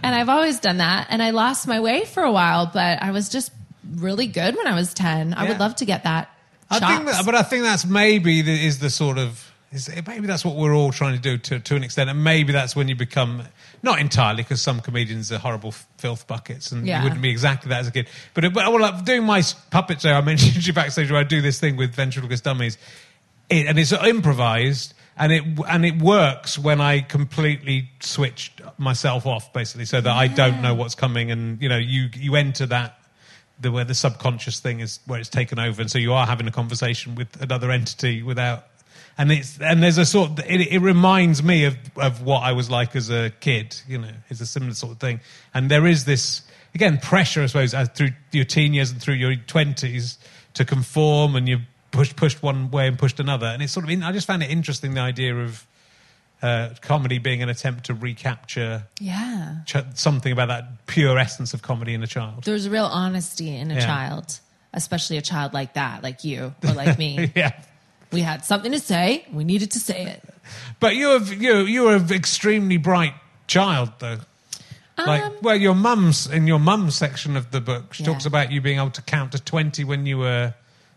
And I've always done that. And I lost my way for a while, but I was just really good when I was 10. I Yeah. would love to get that. I think, that, but I think that's maybe the, is the sort of is, maybe that's what we're all trying to do to to an extent, and maybe that's when you become not entirely because some comedians are horrible filth buckets, and Yeah. you wouldn't be exactly that as a kid. But, but well, like doing my puppet show, I mentioned you backstage where I do this thing with ventriloquist dummies, it, and it's improvised. And it and it works when I completely switched myself off, basically, so that I don't know what's coming, and you know, you you enter that the where the subconscious thing is where it's taken over, and so you are having a conversation with another entity without. And it's and there's a sort. It, it reminds me of of what I was like as a kid. You know, it's a similar sort of thing. And there is this again pressure, I suppose, as through your teen years and through your twenties to conform, and you pushed pushed one way and pushed another. And it's sort of. I just found it interesting the idea of uh, comedy being an attempt to recapture yeah. ch- something about that pure essence of comedy in a child. There's a real honesty in a Yeah. child, especially a child like that, like you or like me. yeah. we had something to say. We needed to say it. But you're you you're an extremely bright child though. Like Um, well, your mum's in your mum's section of the book, she Yeah. talks about you being able to count to twenty when you were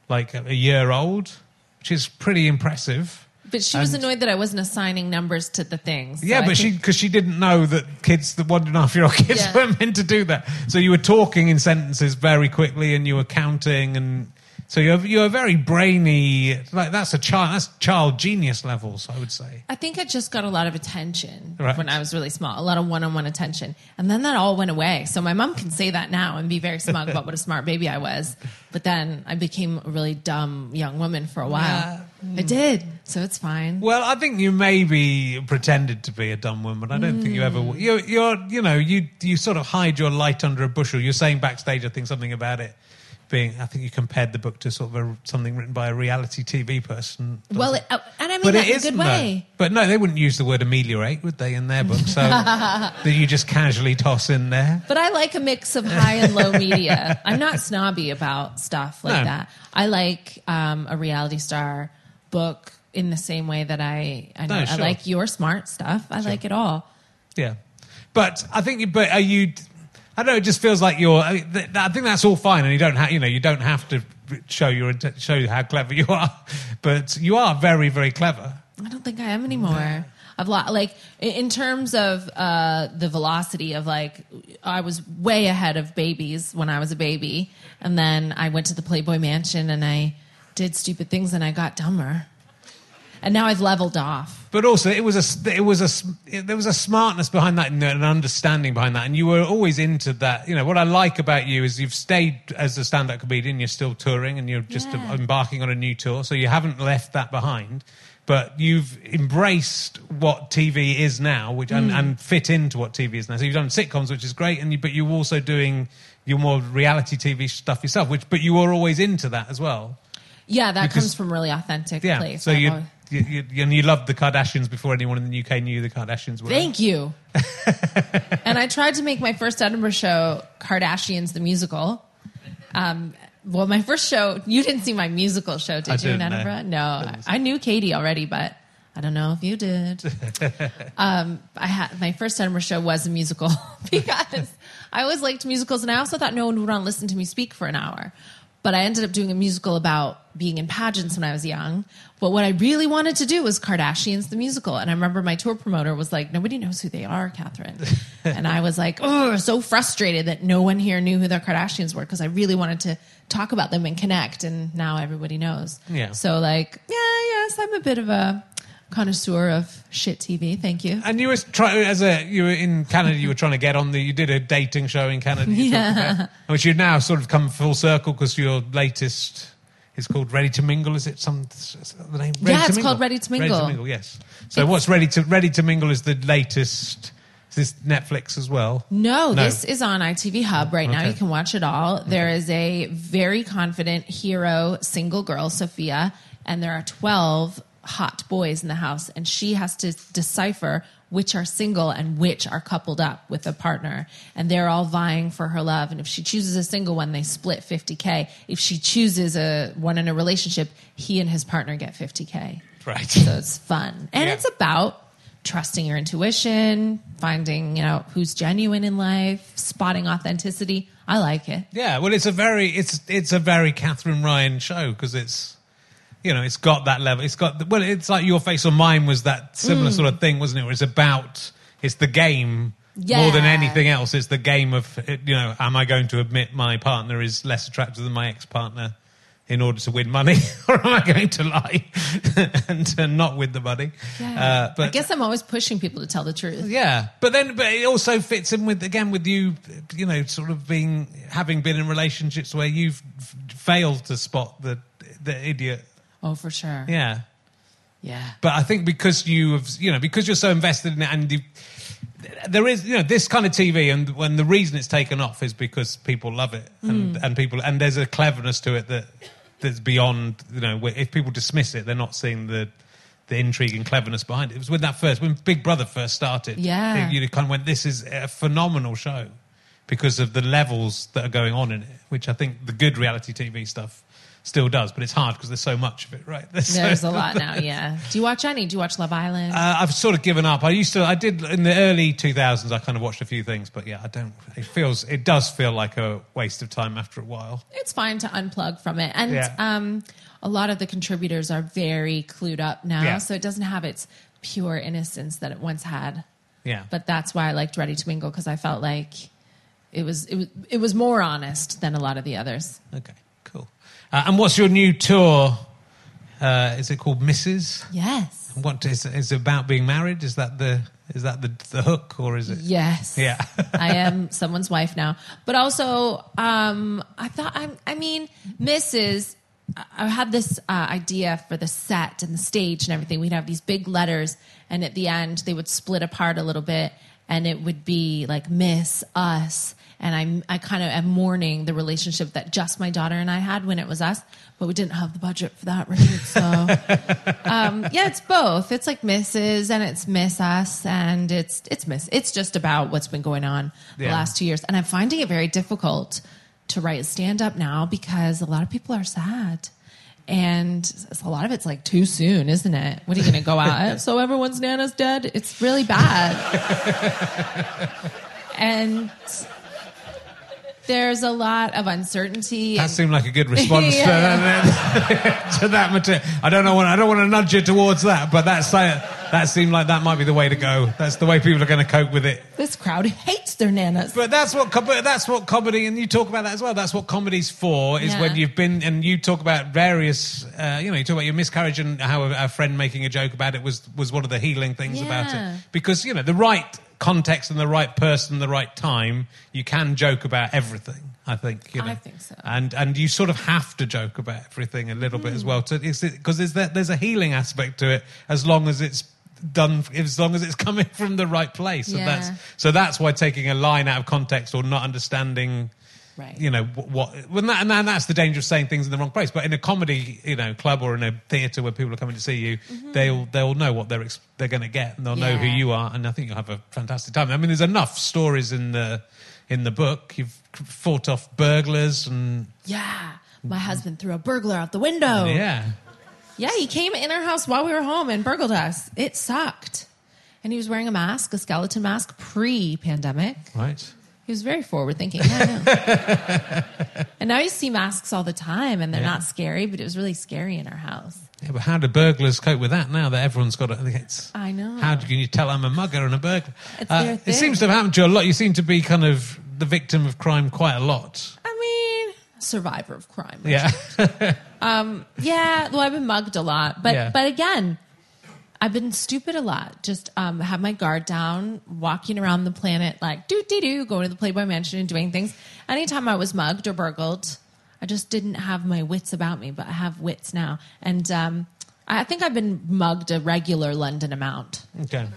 like a year old, which is pretty impressive. But she was And- annoyed that I wasn't assigning numbers to the things. So yeah, but she because she didn't know that kids, the one and a half year old kids, Yeah. were meant to do that. So you were talking in sentences very quickly, and you were counting, and so you're you're very brainy. Like that's a child, that's child genius levels, I would say. I think I just got a lot of attention Right. when I was really small, a lot of one on one attention. And then that all went away. So my mom can say that now and be very smug about what a smart baby I was. But then I became a really dumb young woman for a while. I did. So it's fine. Well, I think you maybe pretended to be a dumb woman. I don't think you ever. Mm. You're, you're, you know, you you sort of hide your light under a bushel. You're saying backstage, I think something about it being. I think you compared the book to sort of a, something written by a reality TV person. Well, it, uh, and I mean but that it in a good though. way. But no, they wouldn't use the word ameliorate, would they, in their book? So that you just casually toss in there. But I like a mix of high and low media. I'm not snobby about stuff like No. that. I like um, a reality star book in the same way that I I, know, No, I like your smart stuff. I like it all. Yeah, but I think. you- But are you? I don't know. It just feels like you're. I, mean, th- I think that's all fine, and you don't have. You know, you don't have to show your show how clever you are, but you are very, very clever. I don't think I am anymore. I've lo- like in- in terms of uh, the velocity of like I was way ahead of babies when I was a baby, and then I went to the Playboy Mansion and I did stupid things and I got dumber, and now I've leveled off. But also, it was a. It was a. s- There was a smartness behind that and an understanding behind that, and you were always into that. You know what I like about you is you've stayed as a stand-up comedian. You're still touring, and you're just Yeah. embarking on a new tour, so you haven't left that behind. But you've embraced what TV is now, which and, hmm. and fit into what TV is now. So you've done sitcoms, which is great, and you, but you're also doing your more reality TV stuff yourself. Which, but you were always into that as well. Yeah, that Because- comes from really authentic Yeah. place. So you, you, you and you loved the Kardashians before anyone in the UK knew the Kardashians were. Thank you. and I tried to make my first Edinburgh show Kardashians the musical. Um, well, my first show, you didn't see my musical show, did I you in. Edinburgh? No, I, I knew Katie already, but I don't know if you did. um, I had my first Edinburgh show was a musical because I always liked musicals, and I also thought no one would want to listen to me speak for an hour. But I ended up doing a musical about being in pageants when I was young. But what I really wanted to do was Kardashians the musical. And I remember my tour promoter was like, "Nobody knows who they are, Katherine." and I was like, "Oh, so frustrated that no one here knew who the Kardashians were because I really wanted to talk about them and connect." And now everybody knows. Yeah. So like, yeah, yes, I'm a bit of a connoisseur of shit TV. Thank you. And you were trying as a you were in Canada. You were trying to get on the. You did a dating show in Canada. you Yeah. which you've now sort of come full circle because your latest is called Ready to Mingle. Is it some is the name? Ready Yeah, it's called Ready to Ready Mingle. to Mingle. Yes. So what's Ready to Ready to Mingle is the latest. Is this Netflix as well? No, No. this is on ITV Hub right now. You can watch it all. There is a very confident hero single girl, Sophia, and there are 12 hot boys in the house, and she has to decipher which are single and which are coupled up with a partner. And they're all vying for her love. And if she chooses a single one, they split 50K. If she chooses a one in a relationship, he and his partner get 50K. Right. So it's fun. And Yeah. it's about trusting your intuition, finding, you know, who's genuine in life, spotting authenticity. I like it. Yeah, well, it's a very it's it's a very Katherine Ryan show because it's you know it's got that level. It's got well, it's like your face or mine was that Mm. similar sort of thing, wasn't it? Where it's about it's the game more than anything else. It's the game of you know, am I going to admit my partner is less attractive than my ex partner? In order to win money, or am I going to lie and uh, not win the money? Uh, but I guess I'm always pushing people to tell the truth. yeah, but then, but it also fits in with again with you, you know, sort of being having been in relationships where you've failed to spot the the idiot. Oh, for sure. Yeah, Yeah. but I think because you have, you know, because you're so invested in it, and you, there is, you know, this kind of TV, and when the reason it's taken off is because people love it, and hmm. and people, and there's a cleverness to it that that's beyond, you know, if people dismiss it, they're not seeing the. The intrigue and cleverness behind it. It was when that first, when Big Brother first started. Yeah. you kind of went, "This is a phenomenal show," because of the levels that are going on in it, which I think the good reality TV stuff still does, but it's hard because there's so much of it, right? so- There's a lot now, yeah. Do you watch any? Do you watch Love Island? Uh, I've sort of given up. I used to. I did in the early 2000s. I kind of watched a few things, but yeah, I don't. It feels. It does feel like a waste of time after a while. it's fine to unplug from it. And Yeah. um, a lot of the contributors are very clued up now, Yeah. so it doesn't have its pure innocence that it once had. Yeah, But that's why I liked Ready to because I felt like it was it was it was more honest than a lot of the others. okay, cool. Uh, and what's your new tour? Uh, is it called Mrs? Yes. What is is it about being married? Is that the is that the the hook or is it? Yes. Yeah. I am someone's wife now. But also, um, I thought, I, I mean, Mrs. I- I had this uh, idea for the set and the stage and everything. We'd have these big letters, and at the end, they would split apart a little bit, and it would be like Miss Us. And I'm, I kind of am mourning the relationship that just my daughter and I had when it was us, but we didn't have the budget for that, right? So, um, yeah, it's both. It's like Mrs. and it's Miss Us, and it's it's Miss. It's just about what's been going on the last two years, and I'm finding it very difficult to write stand up now because a lot of people are sad. And a lot of it's like too soon, isn't it? What are you going to go out? so everyone's nana's dead. It's really bad. and there's a lot of uncertainty. That and- seemed like a good response to, Yeah. that, to that material. I don't know. What, I don't want to nudge you towards that, but that's that seemed like that might be the way to go. That's the way people are going to cope with it. this crowd hates their nanas. But that's what that's what comedy, and you talk about that as well. That's what comedy's for. Is Yeah. when you've been and you talk about various. Uh, you know, you talk about your miscarriage and how a, a friend making a joke about it was was one of the healing things about it. Because you know the right context and the right person, the right time, you can joke about everything. I think. You know? I think so. And and you sort of have to joke about everything a little bit as Hmm. well. Because there's that, there's a healing aspect to it as long as it's done as long as it's coming from the right place and that's so that's why taking a line out of context or not understanding Right. you know what, well, that, and that's the danger of saying things in the wrong place but in a comedy you know club or in a theater where people are coming to see you they'll they'll know what they're they're going to get and they'll know who Mm-hmm. You are and i think you'll have a fantastic time i mean there's enough stories in the in the book you've fought off burglars and Yeah. My husband threw a burglar out the window. yeah Yeah, he came in our house while we were home and burgled us. It sucked. And he was wearing a mask, a skeleton mask, pre pandemic. Right. He was very forward thinking. Yeah, I know. and now you see masks all the time and they're Yeah. not scary, but it was really scary in our house. Yeah, but how do burglars cope with that now that everyone's got it? It's, I know. How do- can you tell I'm a mugger and a burglar? Uh, it seems to have happened to you a lot. You seem to be kind of the victim of crime quite a lot. I mean, survivor of crime. Yeah. um, Yeah, well, I've been mugged a lot, but Yeah. but again, I've been stupid a lot. Just um, have my guard down, walking around the planet like doo doo doo, going to the Playboy Mansion and doing things. Anytime I was mugged or burgled, I just didn't have my wits about me, but I have wits now, and um, I think I've been mugged a regular London amount. okay.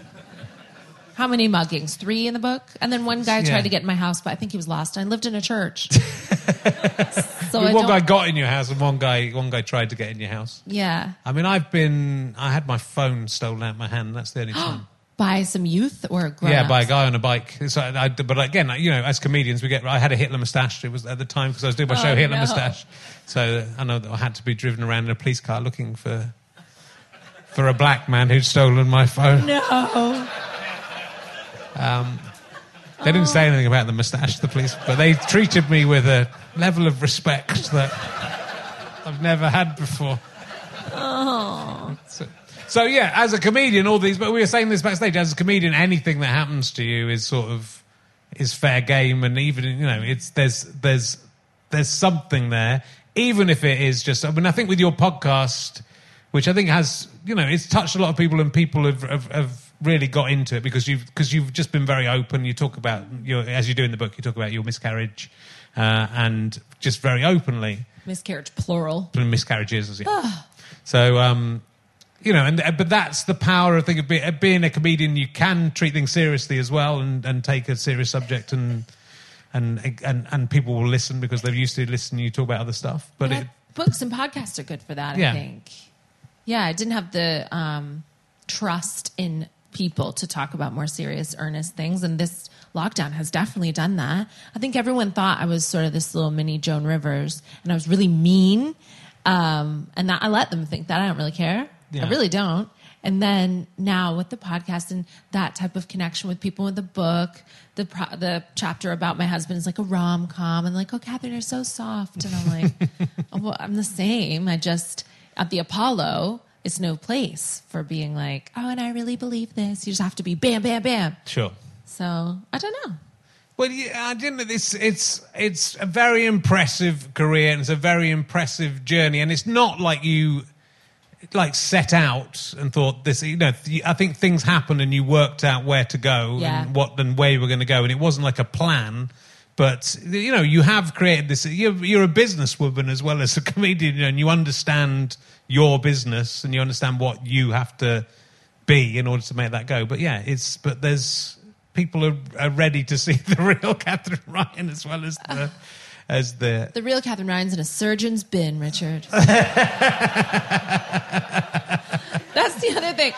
How many muggings? Three in the book, and then one guy Yeah. tried to get in my house, but I think he was lost. I lived in a church, so one guy got in your house and one guy one guy tried to get in your house. yeah, I mean, I've been. I had my phone stolen out of my hand. That's the only time. by some youth or a grown Yeah, by a guy on a bike. So I, but again, you know, as comedians, we get. I had a Hitler moustache. It was at the time because I was doing my oh, show Oh, Hitler no. moustache. So I know that I had to be driven around in a police car looking for for a black man who'd stolen my phone. No. Um, they didn't say anything about the moustache, the police, but they treated me with a level of respect that I've never had before. So, so yeah, as a comedian, all these. But we were saying this backstage. As a comedian, anything that happens to you is sort of is fair game, and even you know, it's there's there's there's something there, even if it is just. I mean, I think with your podcast, which I think has you know, it's touched a lot of people, and people have have, have really got into it because you've because you've just been very open. You talk about your as you do in the book, you talk about your miscarriage, uh, and just very openly Miscarriage, plural. miscarriages. Yeah. so, um, you know, and uh, but that's the power I think of, be, of being a comedian. You can treat things seriously as well, and, and take a serious subject, and and and and people will listen because they're used to listening. You talk about other stuff, but Yeah, it, books and podcasts are good for that, Yeah. I think. Yeah, I didn't have the um, trust in people to talk about more serious, earnest things. And this lockdown has definitely done that. I think everyone thought I was sort of this little mini Joan Rivers and I was really mean. Um, and that, I let them think that. I don't really care. Yeah. I really don't. And then now with the podcast and that type of connection with people with the book, the pro- the chapter about my husband is like a rom com, and like, oh, Katherine, you're so soft, and I'm like, oh, well, I'm the same. I just at the Apollo, it's no place for being like, oh, and I really believe this. You just have to be bam, bam, bam. sure. So I don't know. Well, yeah, I didn't. It's it's it's a very impressive career and it's a very impressive journey, and it's not like you like set out and thought this. You know, I think things happened and you worked out where to go Yeah. and what and where you were going to go, and it wasn't like a plan. But you know, you have created this. You're, you're a businesswoman as well as a comedian, you know, and you understand your business and you understand what you have to be in order to make that go. But yeah, it's but there's people are, are ready to see the real Katherine Ryan as well as the as the The real Katherine Ryan's in a surgeon's bin, Richard. That's the other thing.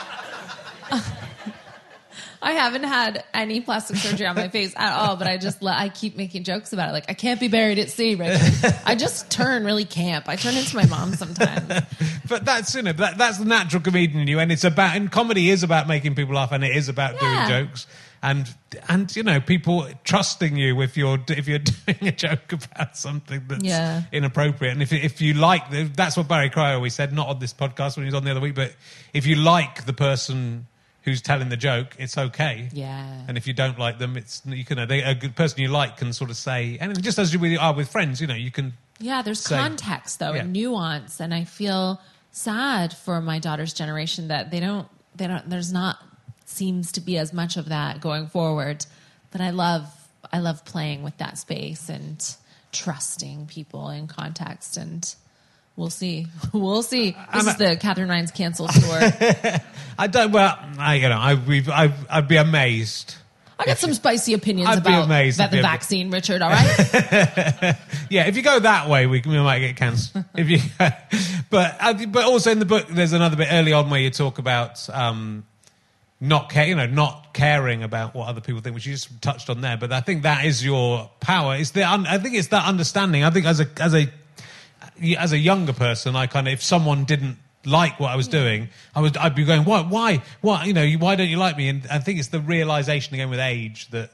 I haven't had any plastic surgery on my face at all, but I just let, I keep making jokes about it. Like I can't be buried at sea, right? I just turn really camp. I turn into my mom sometimes. but that's you know that, that's the natural comedian in you, and it's about and comedy is about making people laugh, and it is about Yeah. doing jokes, and and you know people trusting you if you're if you're doing a joke about something that's Yeah. inappropriate, and if if you like the, that's what Barry Cryer always said, not on this podcast when he was on the other week, but if you like the person who's telling the joke, it's okay. Yeah. And if you don't like them, it's you can they, a good person you like can sort of say, and just as you are with friends, you know, you can Yeah, there's Say- context though, and nuance, and I feel sad for my daughter's generation that they don't, they don't. There's not seems to be as much of that going forward. But I love, I love playing with that space and trusting people in context, and we'll see, we'll see. This is the Katherine Ryan's cancel tour. I don't. Well, I you know, I we've, I I'd be amazed. I got some spicy opinions I'd about amazed that the vaccine, Richard. All right. Yeah, if you go that way, we, we might get cancelled. if you, but uh, but also in the book, there's another bit early on where you talk about um, not care, you know, not caring about what other people think, which you just touched on there. But I think that is your power. It's the un, I think it's that understanding. I think as a as a as a younger person, I kind of if someone didn't like what I was doing, I was I'd be going, why, why, why, you know, why don't you like me? And I think it's the realization again with age that.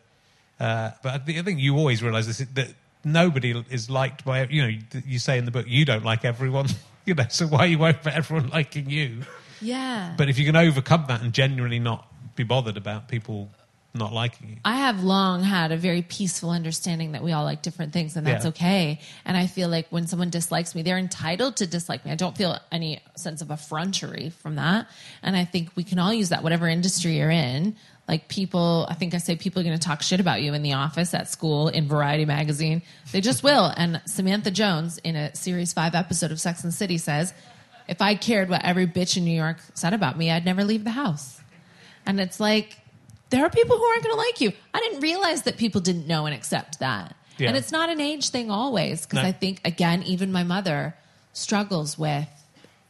Uh, but I think, I think you always realize this that nobody is liked by you know. You say in the book you don't like everyone, you know. So why you won't for everyone liking you? Yeah. But if you can overcome that and genuinely not be bothered about people not liking you, I have long had a very peaceful understanding that we all like different things and that's Yeah. okay. And I feel like when someone dislikes me, they're entitled to dislike me. I don't feel any sense of effrontery from that. And I think we can all use that, whatever industry you're in. Like people, I think I say people are going to talk shit about you in the office, at school, in Variety magazine. They just will. And Samantha Jones, in a series five episode of Sex and the City, says, if I cared what every bitch in New York said about me, I'd never leave the house. And it's like, there are people who aren't going to like you. I didn't realize that people didn't know and accept that. Yeah. And it's not an age thing always, because No. I think, again, even my mother struggles with,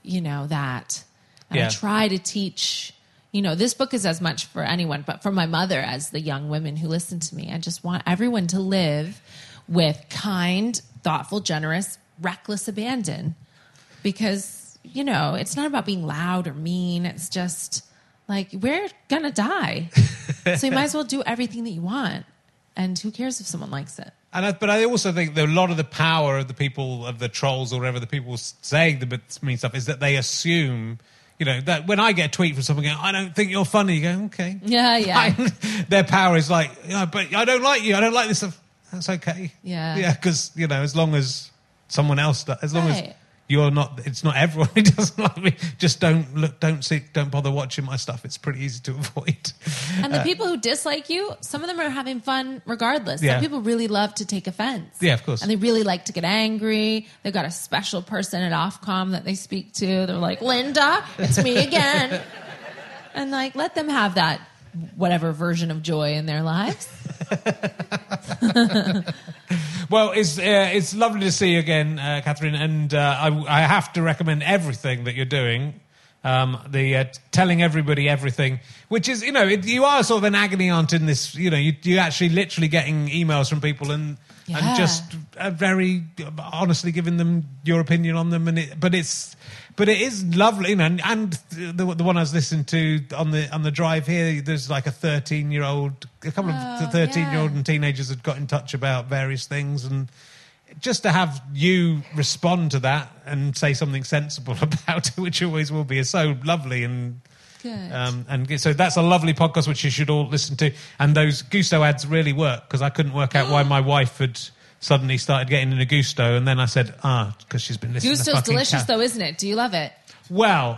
you know, that. And Yeah. I try to teach, you know, this book is as much for anyone, but for my mother as the young women who listen to me. I just want everyone to live with kind, thoughtful, generous, reckless abandon because you know it's not about being loud or mean it's just like we're gonna die so you might as well do everything that you want and who cares if someone likes it And I, but I also think that a lot of the power of the people, of the trolls or whatever, the people saying the mean stuff is that they assume, you know, that when I get a tweet from someone going, I don't think you're funny, you go, okay. Yeah, yeah. Their power is like, yeah, but I don't like you. I don't like this stuff. That's okay. Yeah. Yeah, because, you know, as long as someone else does, as long as Right. You're not, it's not everyone who doesn't like me. Just don't look, don't see, don't bother watching my stuff. It's pretty easy to avoid. and the uh, people who dislike you some of them are having fun regardless Yeah. some people really love to take offense Yeah, of course. and they really like to get angry they've got a special person at ofcom that they speak to they're like linda it's me again and like let them have that whatever version of joy in their lives Well, it's uh, it's lovely to see you again, uh, Katherine, and uh, I, I have to recommend everything that you're doing. Um, the uh, telling everybody everything, which is you know it, you are sort of an agony aunt in this. You know, you you actually literally getting emails from people and Yeah. and just uh, very honestly giving them your opinion on them, and it, but it's but it is lovely, you know, and, and the the one I was listening to on the on the drive here, there's like a 13 year old, a couple Oh, of 13 year old and teenagers had got in touch about various things and just to have you respond to that and say something sensible about it which always will be is so lovely and Good. um, and so that's a lovely podcast which you should all listen to and those Gousto ads really work because i couldn't work out why my wife had suddenly started getting into Gousto and then i said ah because she's been listening to Gousto's fucking delicious, Kath." though, isn't it? Do you love it? well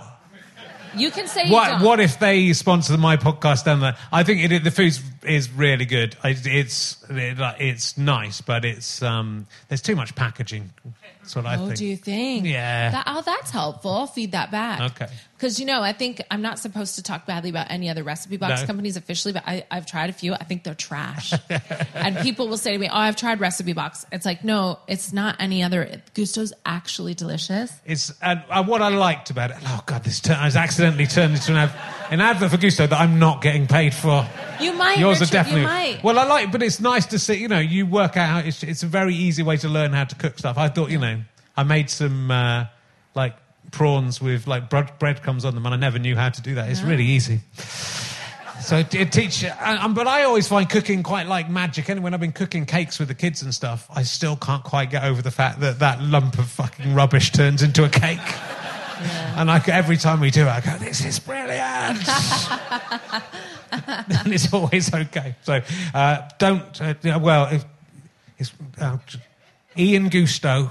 You can say what what if they sponsor my podcast down there? I think it, the food is really good. I, it's it, it's nice, but it's um, there's too much packaging. That's what I Oh, think. do you think? Yeah. That, oh, that's helpful. I'll feed that back. Okay. Because, you know, I think I'm not supposed to talk badly about any other recipe box No. companies officially, but I, I've tried a few. I think they're trash. and people will say to me, Oh, I've tried recipe box. It's like, no, it's not any other. Gousto's actually delicious. It's and uh, what I liked about it. Oh God, this turn, I was accidentally turned into an, ad, an advert for Gusto that I'm not getting paid for. You might. Yours Richard, are definitely. You might. Well, I like, but it's nice to see. You know, you work out. It's, it's a very easy way to learn how to cook stuff. I thought, you know, I made some uh, like prawns with like bread, breadcrumbs on them, and I never knew how to do that. It's really easy. So it, it teach, um, but I always find cooking quite like magic. And when I've been cooking cakes with the kids and stuff, I still can't quite get over the fact that that lump of fucking rubbish turns into a cake. And I, every time we do it, I go, "This is brilliant." and it's always okay. So uh, don't. Uh, well, if, it's uh, Ian Gousto.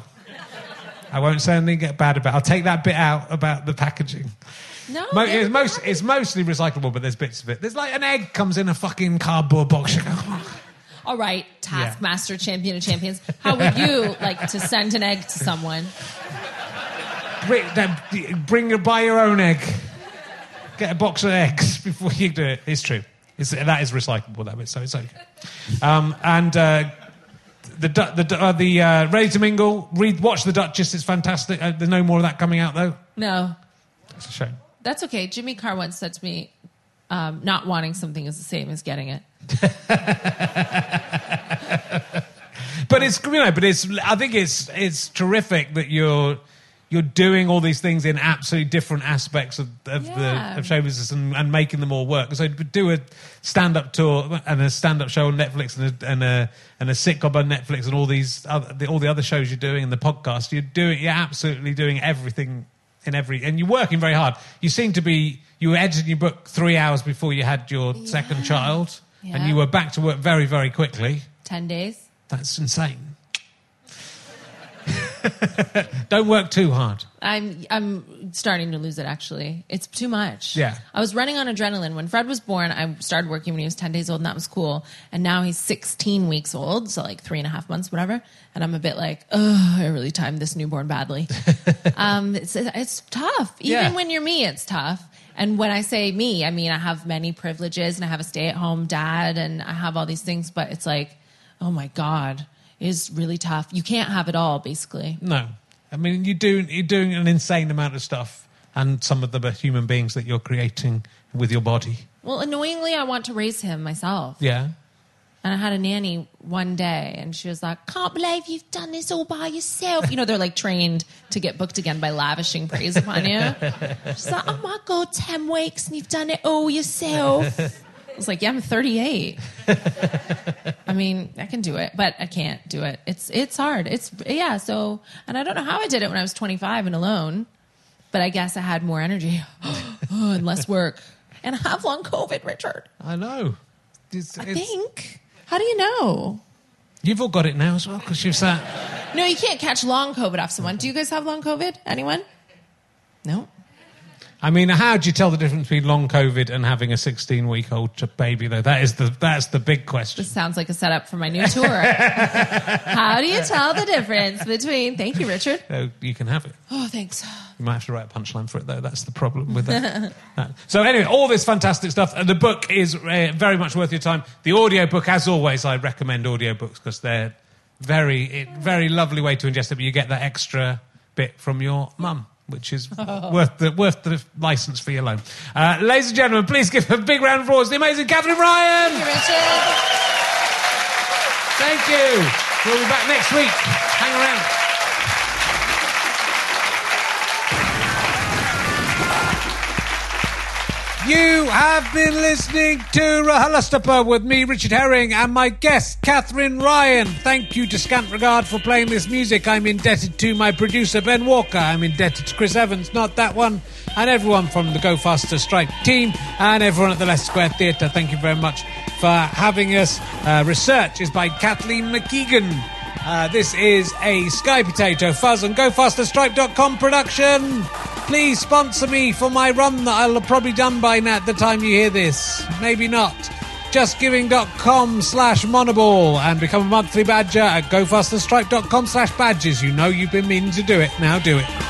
I won't say anything bad about. I'll take that bit out about the packaging. no. Mo- it's, most, it's mostly recyclable, but there's bits of it. There's like an egg comes in a fucking cardboard box. All right, Taskmaster, champion of champions. How would you like to send an egg to someone? bring, bring buy your own egg. Get a box of eggs before you do it. It's true. It's, that is recyclable, that bit, so it's okay. Um, and uh, the the uh, the uh, Ready to Mingle. Read, watch the Duchess. It's fantastic. Uh, there's no more of that coming out though. No, that's a shame. that's okay. Jimmy Carr once said to me, um, "Not wanting something is the same as getting it." But it's you know, but it's. I think it's it's terrific that you're you're doing all these things in absolutely different aspects of, of Yeah. the of show business and, and making them all work. So do a stand up tour and a stand up show on Netflix and a, and a and a sitcom on Netflix and all these other, the, all the other shows you're doing and the podcast, you're doing you're absolutely doing everything in every and you're working very hard. You seem to be you were editing your book three hours before you had your second child, and you were back to work very very quickly. 10 days. That's insane. Don't work too hard. I'm I'm starting to lose it actually. It's too much. Yeah. I was running on adrenaline. When Fred was born, I started working when he was 10 days old and that was cool. And now he's 16 weeks old, so like three and a half months, whatever. And I'm a bit like, oh, I really timed this newborn badly. um, it's, it's tough. Even Yeah. when you're me, it's tough. And when I say me, I mean I have many privileges and I have a stay at home dad and I have all these things, but it's like, oh my God, is really tough. You can't have it all, basically. No, I mean you do you're doing an insane amount of stuff, and some of the human beings that you're creating with your body. Well, annoyingly, I want to raise him myself. Yeah. And I had a nanny one day, and she was like, "Can't believe you've done this all by yourself." You know, they're like trained to get booked again by lavishing praise upon you. She's like, "Oh my god, ten weeks and you've done it all yourself." Was like, "Yeah, I'm 38. I mean, I can do it, but I can't do it. It's it's hard. It's yeah. So, and I don't know how I did it when I was 25 and alone, but I guess I had more energy oh, and less work, and I have long COVID, Richard. I know. It's- I it's- think. How do you know? You've all got it now as well because you've sat. No, you can't catch long COVID off someone. Do you guys have long COVID? Anyone? No. I mean, how do you tell the difference between long COVID and having a 16 week old baby? Though that is the that's the big question. This sounds like a setup for my new tour. How do you tell the difference between? Thank you, Richard. So you can have it. Oh, thanks. You might have to write a punchline for it, though. That's the problem with that. That- So, anyway, all this fantastic stuff. And the book is uh, very much worth your time. The audio book, as always, I recommend audiobooks because they're very, it, very lovely way to ingest it. But you get that extra bit from your mum, which is worth the worth the license fee alone. Uh, ladies and gentlemen, please give a big round of applause to the amazing Katherine Ryan. Thank you, Richard. Thank you. We'll be back next week. Hang around. You have been listening to RHLSTP with me, Richard Herring, and my guest, Katherine Ryan. Thank you to Scant Regard for playing this music. I'm indebted to my producer, Ben Walker. I'm indebted to Chris Evans, not that one, and everyone from the Go Faster Stripe team, and everyone at the Leicester Square Theatre. Thank you very much for having us. Uh, research is by Kathleen McKeegan. Uh, this is a Sky Potato Fuzz and GoFasterStripe.com production. Please sponsor me for my run that I'll have probably done by now at the time you hear this. Maybe not. JustGiving.com slash Monoball and become a monthly badger at GoFasterStripe.com slash badges. You know you've been meaning to do it. Now do it.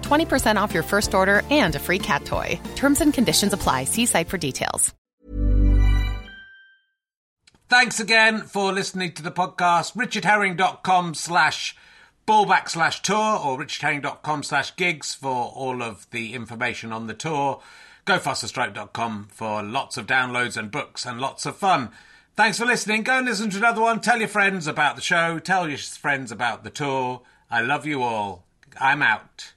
20% off your first order and a free cat toy. Terms and conditions apply. See site for details. Thanks again for listening to the podcast. richardherring.com slash ballback slash tour or richardherring.com slash gigs for all of the information on the tour. GoFasterStripe.com for lots of downloads and books and lots of fun. Thanks for listening. Go and listen to another one. Tell your friends about the show. Tell your friends about the tour. I love you all. I'm out.